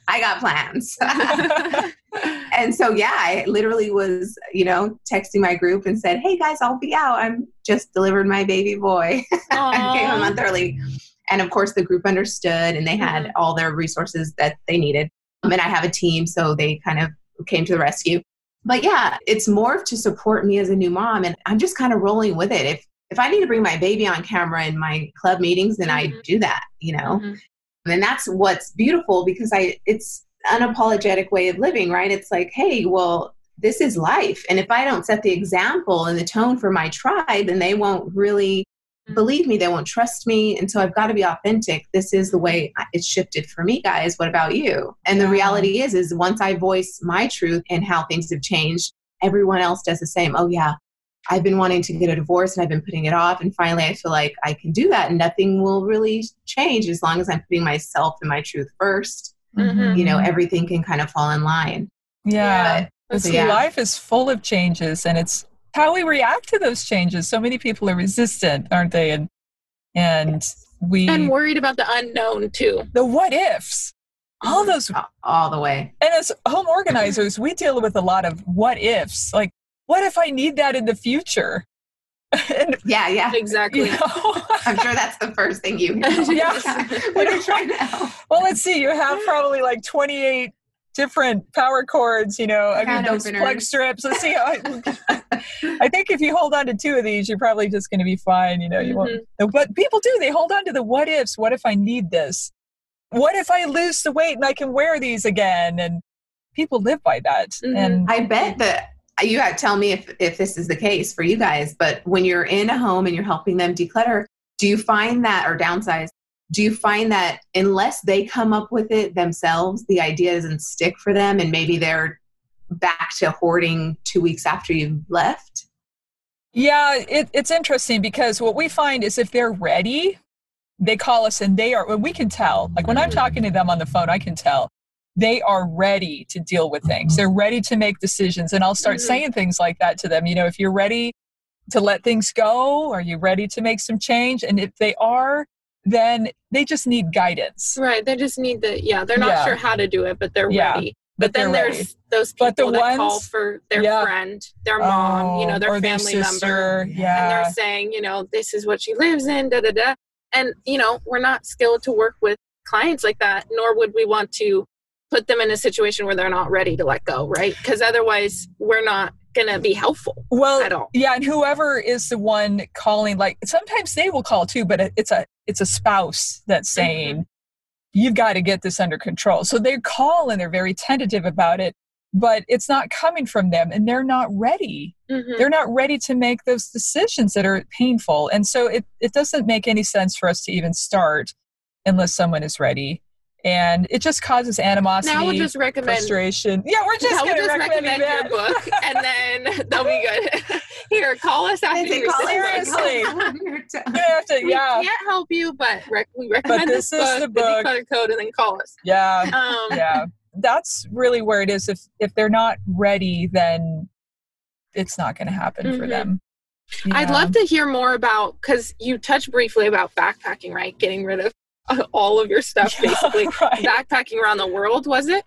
I got plans. and so, yeah, I literally was, you know, texting my group and said, hey guys, I'll be out. I'm just delivered my baby boy. I came a month early. And of course, the group understood and they had Mhm. all their resources that they needed. Um, and I have a team, so they kind of came to the rescue. But yeah, it's more to support me as a new mom. And I'm just kind of rolling with it. If if I need to bring my baby on camera in my club meetings, then I Mhm. do that, you know? Mhm. And that's what's beautiful because I it's unapologetic way of living, right? It's like, hey, well, this is life. And if I don't set the example and the tone for my tribe, then they won't really Mhm. believe me, they won't trust me. And so I've got to be authentic. This is the way I- it's shifted for me, guys. What about you? And the reality is, is once I voice my truth and how things have changed, everyone else does the same. Oh yeah, I've been wanting to get a divorce and I've been putting it off. And finally, I feel like I can do that and nothing will really change as long as I'm putting myself and my truth first. Mhm. You know, everything can kind of fall in line. yeah. But- Because Yeah. life is full of changes and it's how we react to those changes. So many people are resistant, aren't they? And and we And worried about the unknown too. the what ifs. All Mhm. those all the way. and as home organizers, we deal with a lot of what ifs. Like, what if I need that in the future? and Yeah, yeah. Exactly. you know, I'm sure that's the first thing you know. Yeah. when you're trying to help. well, let's see. You have probably like 28 different power cords, you know, I mean, Can those plug strips. Let's see. I, I think if you hold on to two of these, you're probably just going to be fine. You know, you won't. But people do. They hold on to the what ifs. What if I need this? What if I lose the weight and I can wear these again? And people live by that. Mhm. And I bet that you got to tell me if, if this is the case for you guys, but when you're in a home and you're helping them declutter, do you find that, or downsize, do you find that unless they come up with it themselves, the idea doesn't stick for them and maybe they're back to hoarding two weeks after you've left? Yeah, it, it's interesting because what we find is if they're ready, they call us and they are, well, we can tell. Like when I'm Mhm. talking to them on the phone, I can tell they are ready to deal with things. They're ready to make decisions. And I'll start Mhm. saying things like that to them. You know, if you're ready to let things go, are you ready to make some change? And if they are, then they just need guidance. Right. They just need the yeah, they're not Yeah. sure how to do it, but they're Yeah, ready. But, But then there's ready. those people But the that call for their Yeah. friend, their mom, you know, Oh, their or their family member. sister. And they're saying, you know, this is what she lives in, da da da. And, you know, we're not skilled to work with clients like that, nor would we want to put them in a situation where they're not ready to let go, right? Because otherwise we're not gonna be helpful well, at all. Yeah, and whoever is the one calling, like sometimes they will call too, but it's a it's a spouse that's Mm-hmm. saying, "You've got to get this under control." So they call and they're very tentative about it, but it's not coming from them, and they're not ready. Mhm. They're not ready to make those decisions that are painful, and so it it doesn't make any sense for us to even start unless someone is ready, and it just causes animosity. Now we'll just recommend frustration. Yeah, we're just now going we'll to just recommend, recommend your book and then they'll be good. Here, call us after They you call read us- the book. Seriously. You're t- You have to, We yeah, can't help you, but rec- we recommend this this, is book, the book. declutter code, and then call us. yeah. Um, yeah that's really where it is if if they're not ready then it's not going to happen for Mhm. them I'd love to hear more about because you touched briefly about backpacking, right? Getting rid of all of your stuff, Yeah, basically. right. Backpacking around the world, was it?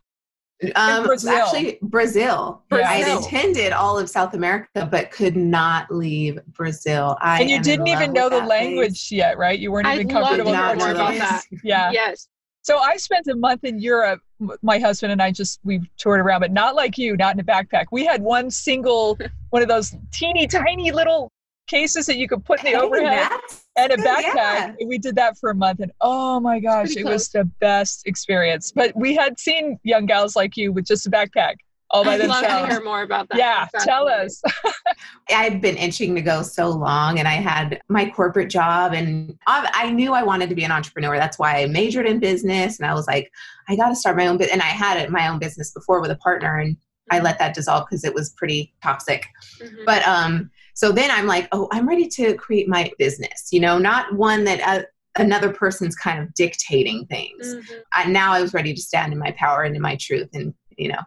Um, Brazil. Actually, Brazil. Yeah. I had Brazil. intended all of South America, but could not leave Brazil. I and you didn't even know the that language yet right you weren't I'd even love comfortable hear with about Portuguese. that. yeah Yes. so i spent a month in europe my husband and i just we toured around but not like you not in a backpack we had one single one of those teeny tiny little cases that you could put in the Hey, overhead and a backpack. yeah. We did that for a month, and oh my gosh, it was the best experience. But we had seen young gals like you with just a backpack all by I'd love to hear more about that. Yeah, That's tell us. I'd been itching to go so long, and I had my corporate job, and I, knew I wanted to be an entrepreneur. That's why I majored in business, and I was like, I got to start my own business. And I had it, my own business before with a partner, and I let that dissolve because it was pretty toxic. Mhm. But um, so then I'm like, oh, I'm ready to create my business. You know, not one that uh, another person's kind of dictating things. Mhm. I, now I was ready to stand in my power and in my truth, and you know.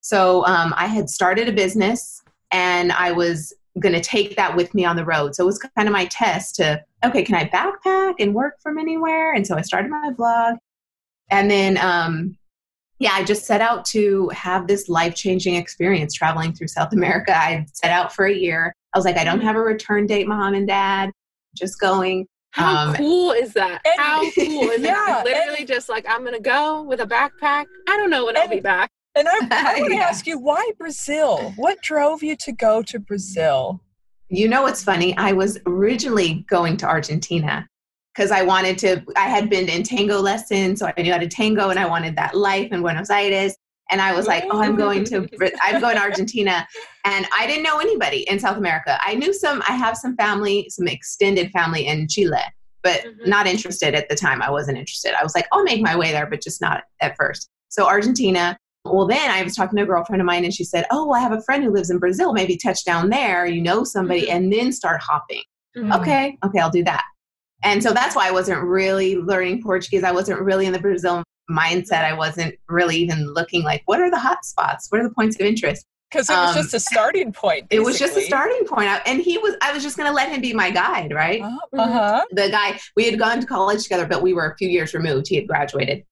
So um, I had started a business, and I was going to take that with me on the road. So it was kind of my test to, okay, can I backpack and work from anywhere? And so I started my vlog. And then, um, yeah, I just set out to have this life changing experience traveling through South America. I set out for a year. I was like, I don't have a return date, mom and dad, just going. How Um, cool is that? and- How cool is Yeah, it? Literally just like I'm gonna go with a backpack. I don't know when I'll be back. And I, I want to Yeah. ask you, why Brazil? What drove you to go to Brazil? You know what's funny? I was originally going to Argentina because I wanted to, I had been in tango lessons, so I knew how to tango and I wanted that life in Buenos Aires. And I was like, oh, I'm going to, I'm going to Argentina. And I didn't know anybody in South America. I knew some, I have some family, some extended family in Chile, but Mhm. not interested at the time. I wasn't interested. I was like, I'll make my way there, but just not at first. So Argentina. Well, then I was talking to a girlfriend of mine and she said, Oh, well, I have a friend who lives in Brazil. Maybe touch down there, you know somebody, Mhm. and then start hopping Mhm. okay, okay, I'll do that. And so that's why I wasn't really learning Portuguese. I wasn't really in the Brazil mindset. I wasn't really even looking like, what are the hot spots? What are the points of interest? Because it was Um, just a starting point. It was just a starting point. And he was, I was just going to let him be my guide, right? Uh huh. The guy, we had gone to college together, but we were a few years removed. He had graduated.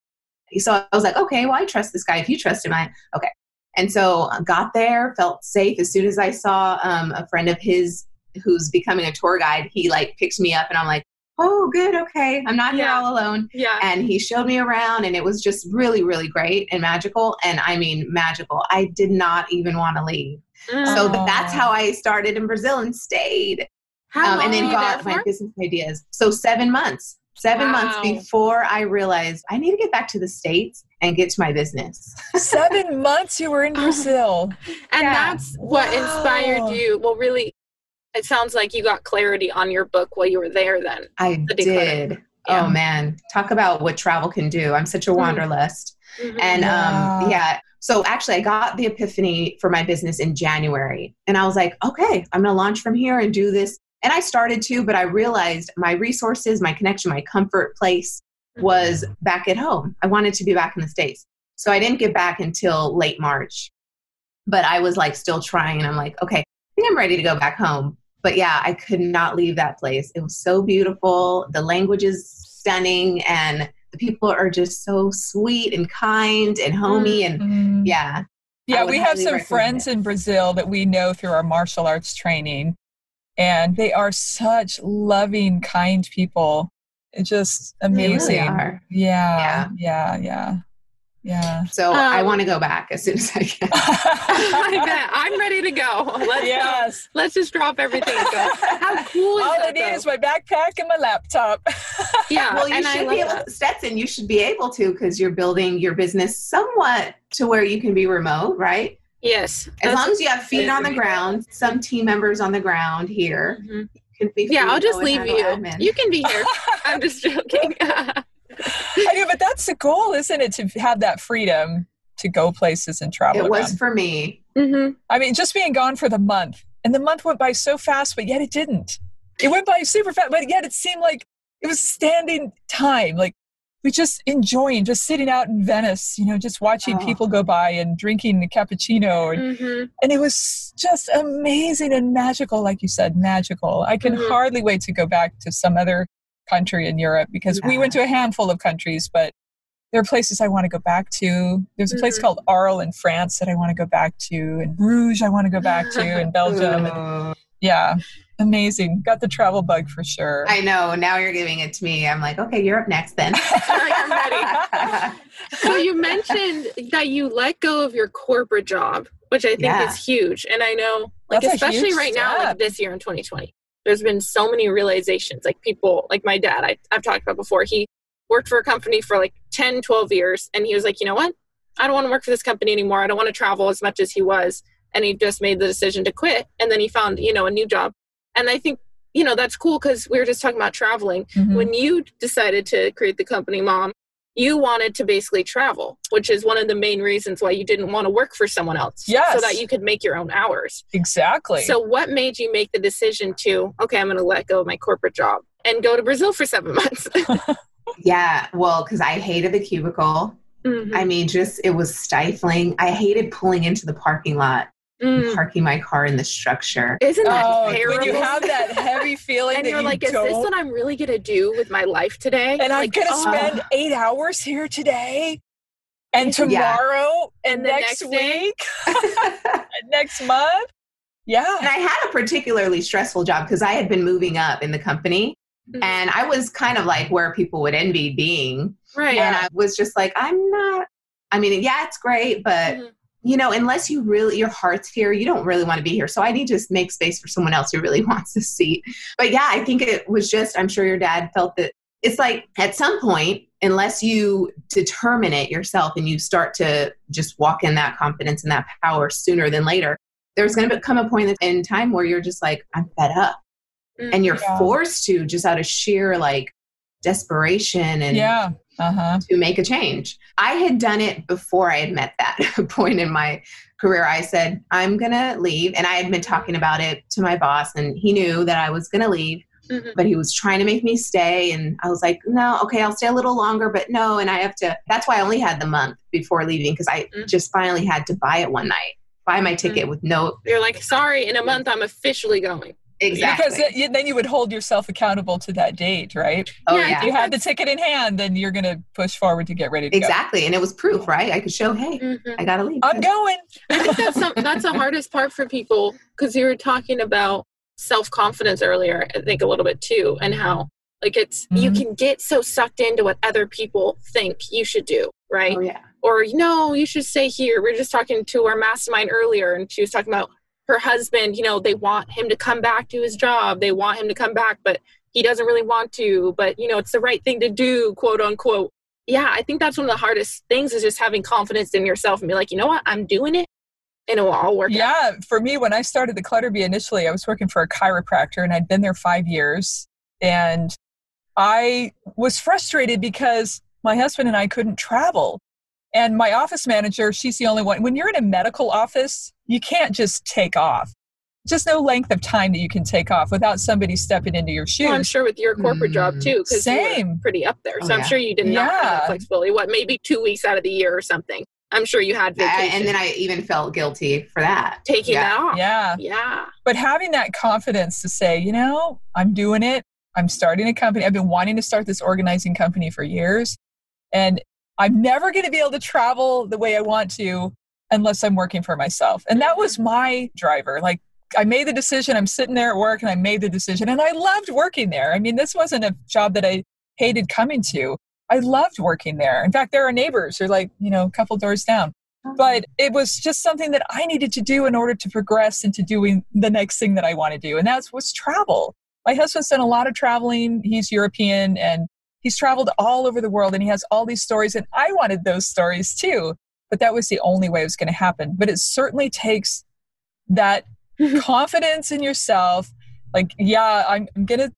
So I was like, okay, well, I trust this guy. If you trust him, I, okay. And so I got there, felt safe. As soon as I saw um, a friend of his who's becoming a tour guide, he like picked me up and I'm like, oh, good, okay. I'm not here Yeah. all alone. Yeah. And he showed me around and it was just really, really great and magical. And I mean, magical. I did not even want to leave. Mm. So Oh. that's how I started in Brazil and stayed How um, and long then were you got my for? business ideas. So seven months, seven months before I realized I need to get back to the States and get to my business. Seven months you were in Brazil. And Yeah. that's what Wow. inspired you. Well, really, it sounds like you got clarity on your book while you were there. Then. I The did. Yeah. Oh man, talk about what travel can do. I'm such a Mhm. wanderlust. Mhm. And Wow. um, yeah, so actually, I got the epiphany for my business in January. And I was like, okay, I'm going to launch from here and do this. And I started to, but I realized my resources, my connection, my comfort place was back at home. I wanted to be back in the States. So I didn't get back until late March. But I was like still trying. And I'm like, okay, I think I'm ready to go back home. But yeah, I could not leave that place. It was so beautiful. The language is stunning and the people are just so sweet and kind and homey and Mm. yeah. Yeah, we have some friends it. in Brazil that we know through our martial arts training, and they are such loving, kind people. It's just They really amazing. are. Yeah, yeah, yeah, yeah. So I Um, want to go back as soon as I can. I bet. I'm ready to go. Let's yes. go. Let's just drop everything and go. How cool is All I that? need though? is my backpack and my laptop. yeah, well, you and should love be able that. to, Stetson, you should be able to because you're building your business somewhat to where you can be remote, right? Yes. As long as you have feet on the ground, some team members on the ground here Mhm. can be. Yeah, I'll just leave you. admin. You can be here. I'm just joking. I know, but that's the goal, isn't it? To have that freedom to go places and travel. It was around. for me. hmm I mean, just being gone for the month, and the month went by so fast, but yet it didn't. It went by super fast, but yet it seemed like it was standing time. Like we just enjoying, just sitting out in Venice, you know, just watching Oh. people go by and drinking a cappuccino, and, hmm and it was just amazing and magical, like you said, magical. I can Mhm. hardly wait to go back to some other country in Europe because we went to a handful of countries, but there are places I want to go back to. There's a place Mhm. called Arles in France that I want to go back to, and Bruges I want to go back to, in Belgium. And yeah, amazing. Got the travel bug for sure. I know. Now you're giving it to me. I'm like, okay, you're up next then. I'm ready. So you mentioned that you let go of your corporate job, which I think Yeah. is huge. And I know, like, That's especially huge right now, like this year in 2020, there's been so many realizations. Like people, like my dad, I, I've talked about before, he worked for a company for like 10, 12 years. And he was like, you know what? I don't want to work for this company anymore. I don't want to travel as much as he was. And he just made the decision to quit. And then he found, you know, a new job. And I think, you know, that's cool because we were just talking about traveling Mhm. when you decided to create the company mom you wanted to basically travel which is one of the main reasons why you didn't want to work for someone else so that you could make your own hours exactly. so what made you make the decision to okay i'm going to let go of my corporate job and go to brazil for seven months yeah. Well, because I hated the cubicle. Mhm. I mean, just it was stifling. I hated pulling into the parking lot Mm. parking my car in the structure. Isn't that Oh, terrible? when you have that heavy feeling and that you're you like, is don't, this what I'm really gonna do with my life today? and I'm gonna oh, spend eight hours here today, and Yeah. tomorrow, and, And next, next week, and next month. Yeah. And I had a particularly stressful job because I had been moving up in the company Mhm. and I was kind of like where people would envy being. right. And I was just like, I'm not, I mean, yeah, it's great, but Mhm. You know, unless you really, your heart's here, you don't really want to be here. So I need to make space for someone else who really wants a seat. But yeah, I think it was just, I'm sure your dad felt that it's like at some point, unless you determine it yourself and you start to just walk in that confidence and that power sooner than later, there's going to come a point in time where you're just like, I'm fed up. Mm, And you're Yeah. forced to just out of sheer like desperation and Yeah. Uh huh. to make a change. I had done it before I had met that point in my career. I said, I'm going to leave. And I had been talking about it to my boss, and he knew that I was going to leave, Mhm. but he was trying to make me stay. And I was like, no, okay, I'll stay a little longer, but no. And I have to, that's why I only had the month before leaving because I Mhm. just finally had to buy it one night, buy my ticket with no, You're like, sorry, in a month I'm officially going. Exactly. Because it, you- then you would hold yourself accountable to that date, right? oh, Yeah, yeah. If you had the ticket in hand, then you're going to push forward to get ready to go. Exactly. And it was proof, right? I could show, hey, Mhm. I got to leave. I'm going. I think that's some, that's the hardest part for people because you were talking about self confidence earlier. I think a little bit too, and how like it's you Mhm. can get so sucked into what other people think you should do, right? Oh, yeah. Or no, you should stay here. We are just talking to our mastermind earlier, and she was talking about her husband. You know, they want him to come back to his job. They want him to come back, but he doesn't really want to. But you know, it's the right thing to do, quote unquote. Yeah, I think that's one of the hardest things is just having confidence in yourself and be like, you know what, I'm doing it, and it will all work out. Yeah, for me, when I started the Clutter Bee initially, I was working for a chiropractor and I'd been there five years. And I was frustrated because my husband and I couldn't travel. And my office manager, she's the only one. When you're in a medical office, you can't just take off. Just no length of time that you can take off without somebody stepping into your shoes. Well, I'm sure with your corporate job Mm, too, because same. pretty up there. So Oh, I'm yeah. sure you did not have Yeah. that flexibility. What, maybe two weeks out of the year or something. I'm sure you had I, vacation. and then I even felt guilty for that. taking Yeah. that off. Yeah. Yeah. But having that confidence to say, you know, I'm doing it. I'm starting a company. I've been wanting to start this organizing company for years. And I'm never going to be able to travel the way I want to unless I'm working for myself. And that was my driver. Like, I made the decision. I'm sitting there at work and I made the decision. And I loved working there. I mean, this wasn't a job that I hated coming to. I loved working there. In fact, there are neighbors. who are like, you know, a couple doors down but it was just something that I needed to do in order to progress into doing the next thing that I want to do, and that was travel. My husband's done a lot of traveling. He's European and he's traveled all over the world, and he has all these stories, and I wanted those stories too. But that was the only way it was going to happen. But it certainly takes that confidence in yourself. Like, yeah, I'm, I'm going to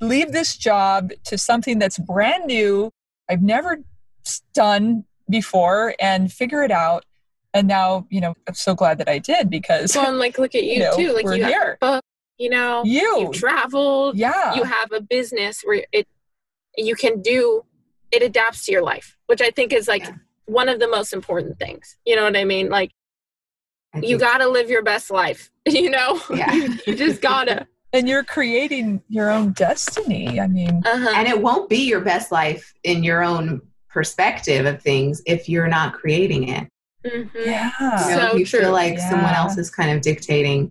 leave this job to something that's brand new. I've never done before and figure it out. And now, you know, I'm so glad that I did because Well, and like, look at you, You know, too. Like, we're you have here. a book, you know, you, traveled, yeah, you have a business where it, you can do, it adapts to your life, which I think is like Yeah. one of the most important things. You know what I mean? Like, I you got to live your best life, you know? Yeah. you just gotta. and you're creating your own destiny. I mean, Uh-huh. and it won't be your best life in your own perspective of things if you're not creating it. Mhm. yeah. You, know, So you feel true. like someone else is kind of dictating.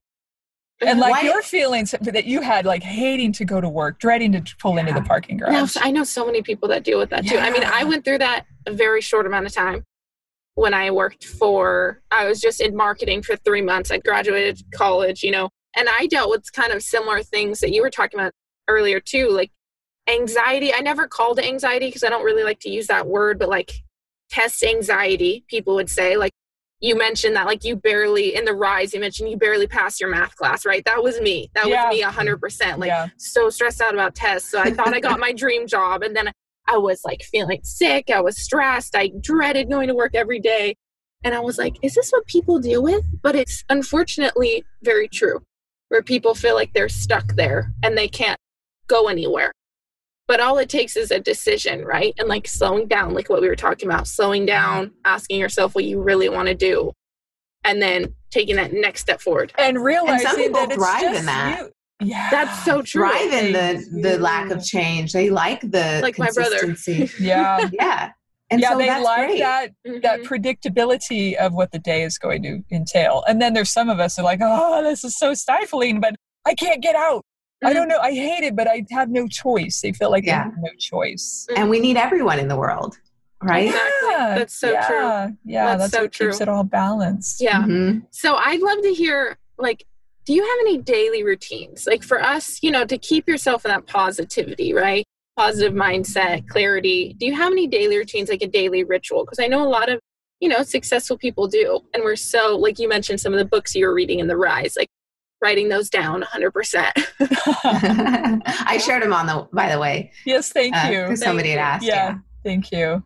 And like your feelings that you had, like hating to go to work, dreading to pull into the Yeah. parking No, garage. I know so many people that deal with that too. I mean, I went through that a very short amount of time when I worked for, I was just in marketing for three months. I graduated college, you know, and I dealt with kind of similar things that you were talking about earlier too, like anxiety. I never called it anxiety because I don't really like to use that word, but like test anxiety, people would say. Like you mentioned that, like you barely, in the rise, you mentioned you barely passed your math class, right? That was me. That Yeah. was me 100%. Like, yeah, so stressed out about tests. So I thought I got my dream job. And then I was like feeling sick. I was stressed. I dreaded going to work every day. And I was like, is this what people deal with? But it's unfortunately very true, where people feel like they're stuck there and they can't go anywhere. But all it takes is a decision, right? And like slowing down, like what we were talking about, slowing down, asking yourself what you really want to do. and then taking that next step forward. And realizing some people that it's thrive just in that. you. Yeah. That's so true. Thrive in the the lack of change. They like the Like my brother. consistency. Yeah. yeah. And yeah, so they that's like great. that that Mhm. predictability of what the day is going to entail. And then there's some of us who are like, oh, this is so stifling, but I can't get out. I Mhm. don't know. I hate it, but I have no choice. They feel like Yeah. they have no choice. And we need everyone in the world, right? Exactly. Yeah, That's so yeah, true. Yeah, That's that's, so what keeps it all balanced. Yeah. Mhm. So I'd love to hear like do you have any daily routines? Like for us, you know, to keep yourself in that positivity, right? Positive mindset, clarity. Do you have any daily routines like a daily ritual? Because I know a lot of, you know, successful people do. And we're so like you mentioned some of the books you were reading in the rise, like writing those down 100%. I shared them on the by the way. yes, thank uh, you. 'cause somebody had asked. Yeah, yeah. thank you.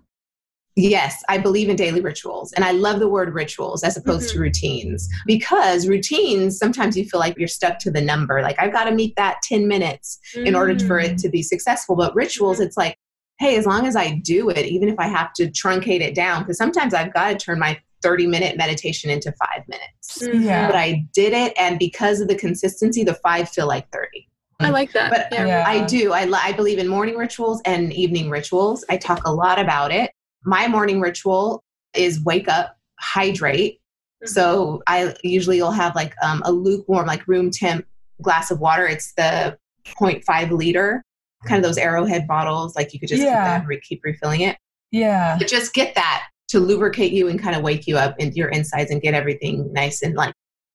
Yes, I believe in daily rituals. And I love the word rituals as opposed to routines because routines, sometimes you feel like you're stuck to the number. Like, I've got to meet that 10 minutes in order for Mm. it to be successful. But rituals, it's like, hey, as long as I do it, even if I have to truncate it down, because sometimes I've got to turn my 30 minute meditation into five minutes. Mhm. Yeah. But I did it. And because of the consistency, the five feel like 30. I like that. But yeah. Yeah. I do. I, I believe in morning rituals and evening rituals. I talk a lot about it. My morning ritual is wake up, hydrate. Mhm. So I usually will have like um, a lukewarm, like room temp glass of water. It's the 0.5 liter, kind of those arrowhead bottles. Like you could just keep, Yeah. that and re- keep refilling it. Yeah. But just get that to lubricate you and kind of wake you up into your insides and get everything nice and like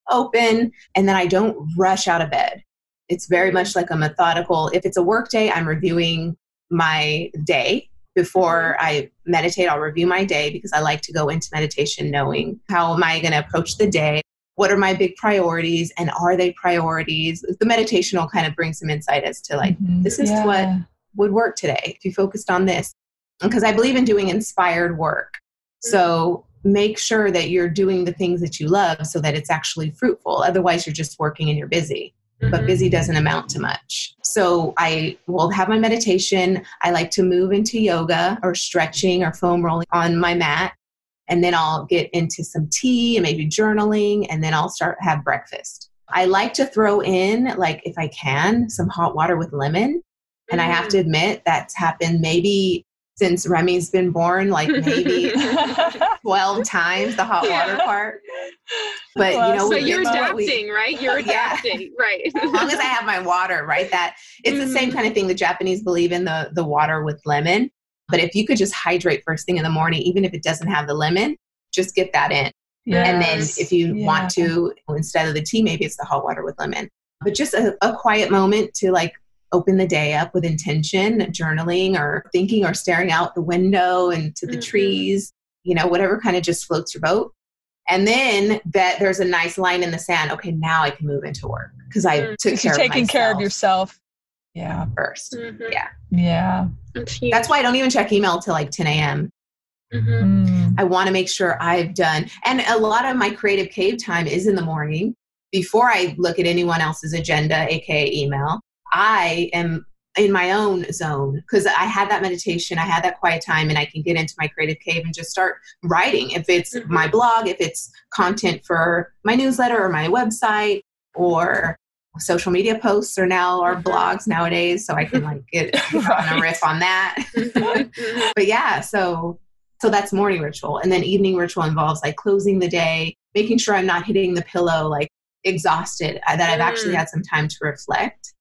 open. And then I don't rush out of bed. It's very much like a methodical. If it's a work day, I'm reviewing my day before I meditate. I'll review my day because I like to go into meditation knowing how am I going to approach the day. What are my big priorities and are they priorities? The meditation will kind of bring some insight as to like, Mhm. this is Yeah. what would work today if you focused on this. Because I believe in doing inspired work. So make sure that you're doing the things that you love so that it's actually fruitful. Otherwise, you're just working and you're busy, but Mhm. busy doesn't amount to much. So I will have my meditation. I like to move into yoga or stretching or foam rolling on my mat. And then I'll get into some tea and maybe journaling, and then I'll start have breakfast. I like to throw in, like if I can, some hot water with lemon. And I have to admit that's happened maybe since Remy's been born, like maybe 12 times the hot water Yeah. part. But Well, you know, so you're what we- adapting, right? You're Yeah. adapting, right? as long as I have my water, right? That it's the same Mhm. kind of thing the Japanese believe in the the water with lemon. But if you could just hydrate first thing in the morning, even if it doesn't have the lemon, just get that in. And then if you Yeah. want to, instead of the tea, maybe it's the hot water with lemon. But just a, a quiet moment to like open the day up with intention, journaling or thinking or staring out the window and to the Mhm. trees, you know, whatever kind of just floats your boat. And then that there's a nice line in the sand. Okay, now I can move into work because I Mm. took care you're of taking care of yourself. Yeah. 1st Mhm. Yeah. Yeah. That's. That's why I don't even check email till like 10 a.m. Mhm. Mm. I want to make sure I've done, and a lot of my creative cave time is in the morning before I look at anyone else's agenda, aka email. I am in my own zone because I had that meditation, I had that quiet time, and I can get into my creative cave and just start writing. If it's Mhm. my blog, if it's content for my newsletter or my website, or social media posts are now our Mhm. blogs nowadays, so I can like get, get on a riff on that. Mhm. Mhm. but yeah so so that's morning ritual and then evening ritual involves like closing the day making sure i'm not hitting the pillow like exhausted uh, that i've actually Mm. had some time to reflect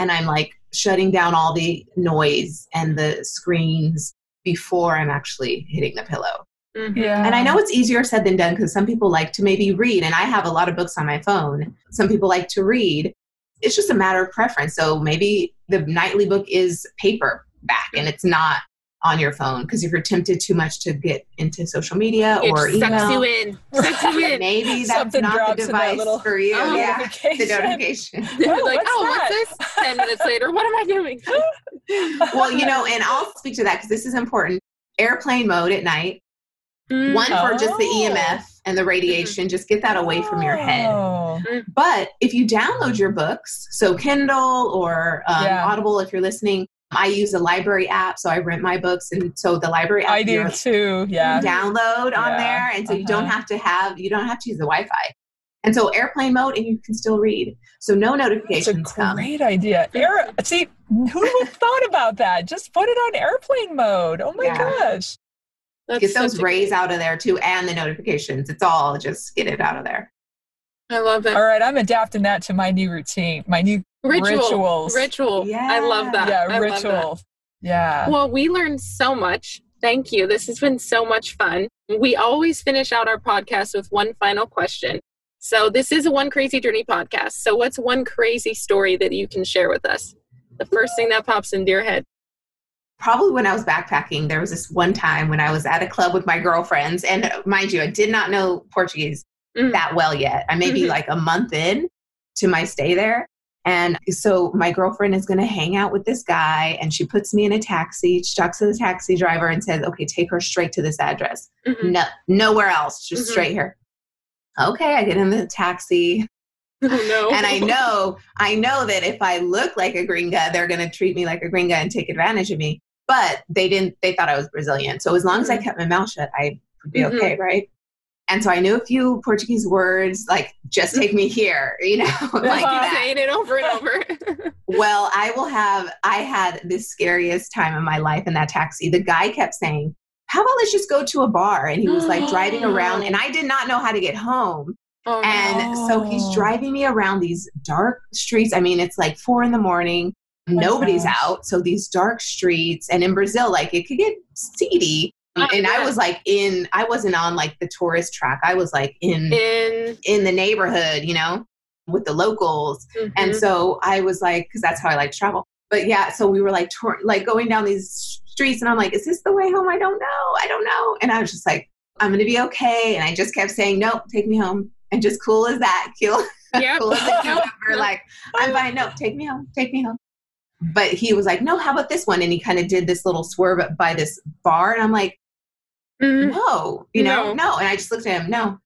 and i'm like shutting down all the noise and the screens before i'm actually hitting the pillow Mhm. Yeah. and i know it's easier said than done because some people like to maybe read and i have a lot of books on my phone some people like to read it's just a matter of preference so maybe the nightly book is paperback and it's not on your phone because if you're tempted too much to get into social media It or sucks email you in. Sucks you in. maybe that's Something not the device little for you Oh, yeah the notification. notification like, what's oh, that? what's this? Ten minutes later, what am I doing? well you know and i'll speak to that because this is important airplane mode at night Mm. one for just the Oh. emf and the radiation just get that away from your head Oh. But if you download your books, so Kindle or um, Yeah. Audible, if you're listening, I use a library app, so I rent my books, and so the library app I do you're- too. Yeah. download on Yeah, there, and so you don't uh-huh. have to have you don't have to use the Wi-Fi, and so airplane mode, and you can still read. So no It's a notifications come. great idea. Air, see, who would have thought about that? Just put it on airplane mode. Oh my Yeah. gosh. That's Get those such a- rays out of there too, and the notifications. It's all just get it out of there. I love that. All right, I'm adapting that to my new routine, my new Ritual. rituals. Ritual. I love that. yeah, I love that. ritual. Yeah. Well, we learned so much. Thank you. This has been so much fun. We always finish out our podcast with one final question. So, this is a One Crazy Journey podcast. So, what's one crazy story that you can share with us? The first thing that pops into your head. Probably when I was backpacking, there was this one time when I was at a club with my girlfriends, and mind you, I did not know Portuguese Mm. that well yet. I may be Mhm. like a month in to my stay there. And so my girlfriend is going to hang out with this guy, and she puts me in a taxi. She talks to the taxi driver and says, "Okay, take her straight to this address. Mhm. No, nowhere else. Just Mhm. straight here." Okay, I get in the taxi, Oh, no. and I know, I know that if I look like a gringa, they're going to treat me like a gringa and take advantage of me. But they didn't. They thought I was Brazilian. So as long as I Mhm. kept my mouth shut, I would be Mhm. okay, right? And so I knew a few Portuguese words, like "just take me here," you know, like Keep that. saying it over and over. Well, I will have. I had the scariest time of my life in that taxi. The guy kept saying, "How about let's just go to a bar?" And he was like driving around, and I did not know how to get home. oh, And so he's Oh. driving me around these dark streets. I mean, it's like four in the morning. Oh Nobody's gosh. out. So these dark streets. And in Brazil, like it could get seedy. Oh, and I was like in, I wasn't on like the tourist track. I was like in, in in the neighborhood, you know, with the locals. And Mhm. so I was like, because that's how I like to travel. But yeah, so we were like, tour- like going down these streets, and I'm like, is this the way home? I don't know. I don't know. And I was just like, I'm gonna be okay. And I just kept saying, nope, take me home. And just cool as that, cool, Yep. cool as Nope, Like, I'm fine. No, take me home. Take me home. But he was like, no, how about this one? And he kind of did this little swerve by this bar, and I'm like, Mhm. no, you know, No. no. And I just looked at him, no.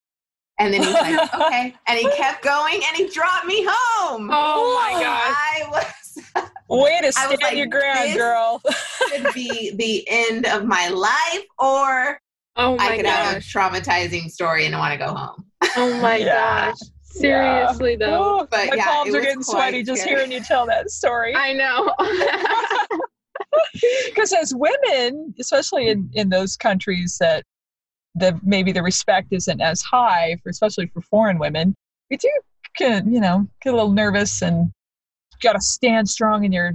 And then he's like, okay. And he kept going, and he dropped me home. Oh my gosh. I was Way to stand like, your ground, this- girl. could be the end of my life, or Oh I my could have a traumatizing story and I want to go home. Oh my Yeah. gosh. Seriously though. Oh, But my yeah, palms are getting quite sweaty just hearing you tell that story. I know. Because as women, especially in, in those countries that the maybe the respect isn't as high, for, especially for foreign women, we do can you know get a little nervous and got to stand strong in your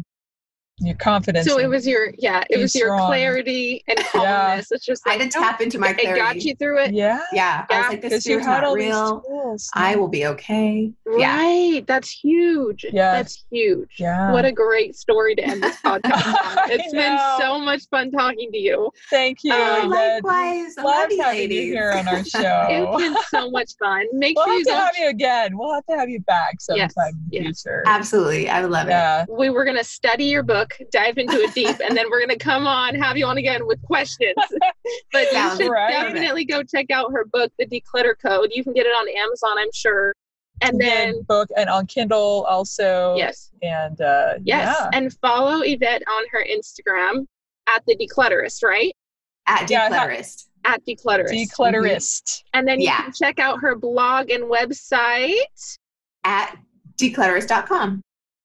your confidence. so it was your yeah, it Be was your strong. clarity and Yeah. calmness. It's just I like had oh, to tap into my it got you through it. yeah, Yeah, I Yeah, was like, this because you fear's had not all real. these tools. I will be okay. Yeah. Right. That's huge. Yeah. That's huge. Yeah. What a great story to end this podcast on. I It's been so much fun talking to you. Thank you. Oh, likewise. I Love love you, having ladies. you here on our show. It's been so much fun. Make we'll sure have you to go. have you again. We'll have to have you back sometime Yes, in the yes. future. Absolutely. I would love it. We were going to study your book, dive into it deep, and then we're going to come on, have you on again with questions. But you should right. definitely go check out her book, The Declutter Code. You can get it on Amazon, I'm sure. And then, Good book and on Kindle also. yes, And uh, yes. yeah. And follow Yvette on her Instagram at The Declutterist, right? At Yeah, Declutterist. At Declutterist. Declutterist. and then you Yeah. can check out her blog and website. at declutterist.com.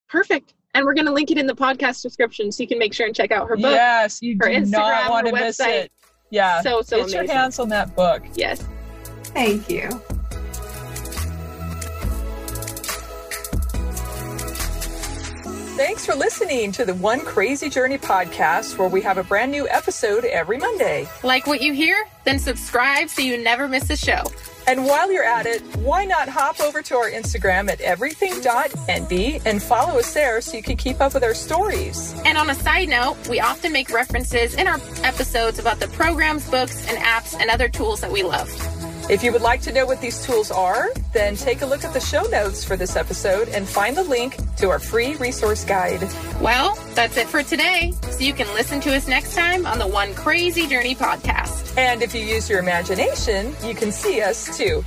Perfect. And we're going to link it in the podcast description so you can make sure and check out her book. Yes, you her do Instagram, not want to her miss website. it. Yeah. So, so Get your hands on that book. Yes. Thank you. Thanks for listening to the One Crazy Journey podcast, where we have a brand new episode every Monday. Like what you hear? Then subscribe so you never miss a show. And while you're at it, why not hop over to our Instagram at everything.envy and follow us there so you can keep up with our stories. And on a side note, we often make references in our episodes about the programs, books, and apps and other tools that we love. If you would like to know what these tools are, then take a look at the show notes for this episode and find the link to our free resource guide. Well, that's it for today. So you can listen to us next time on the One Crazy Journey podcast. And if you use your imagination, you can see us too.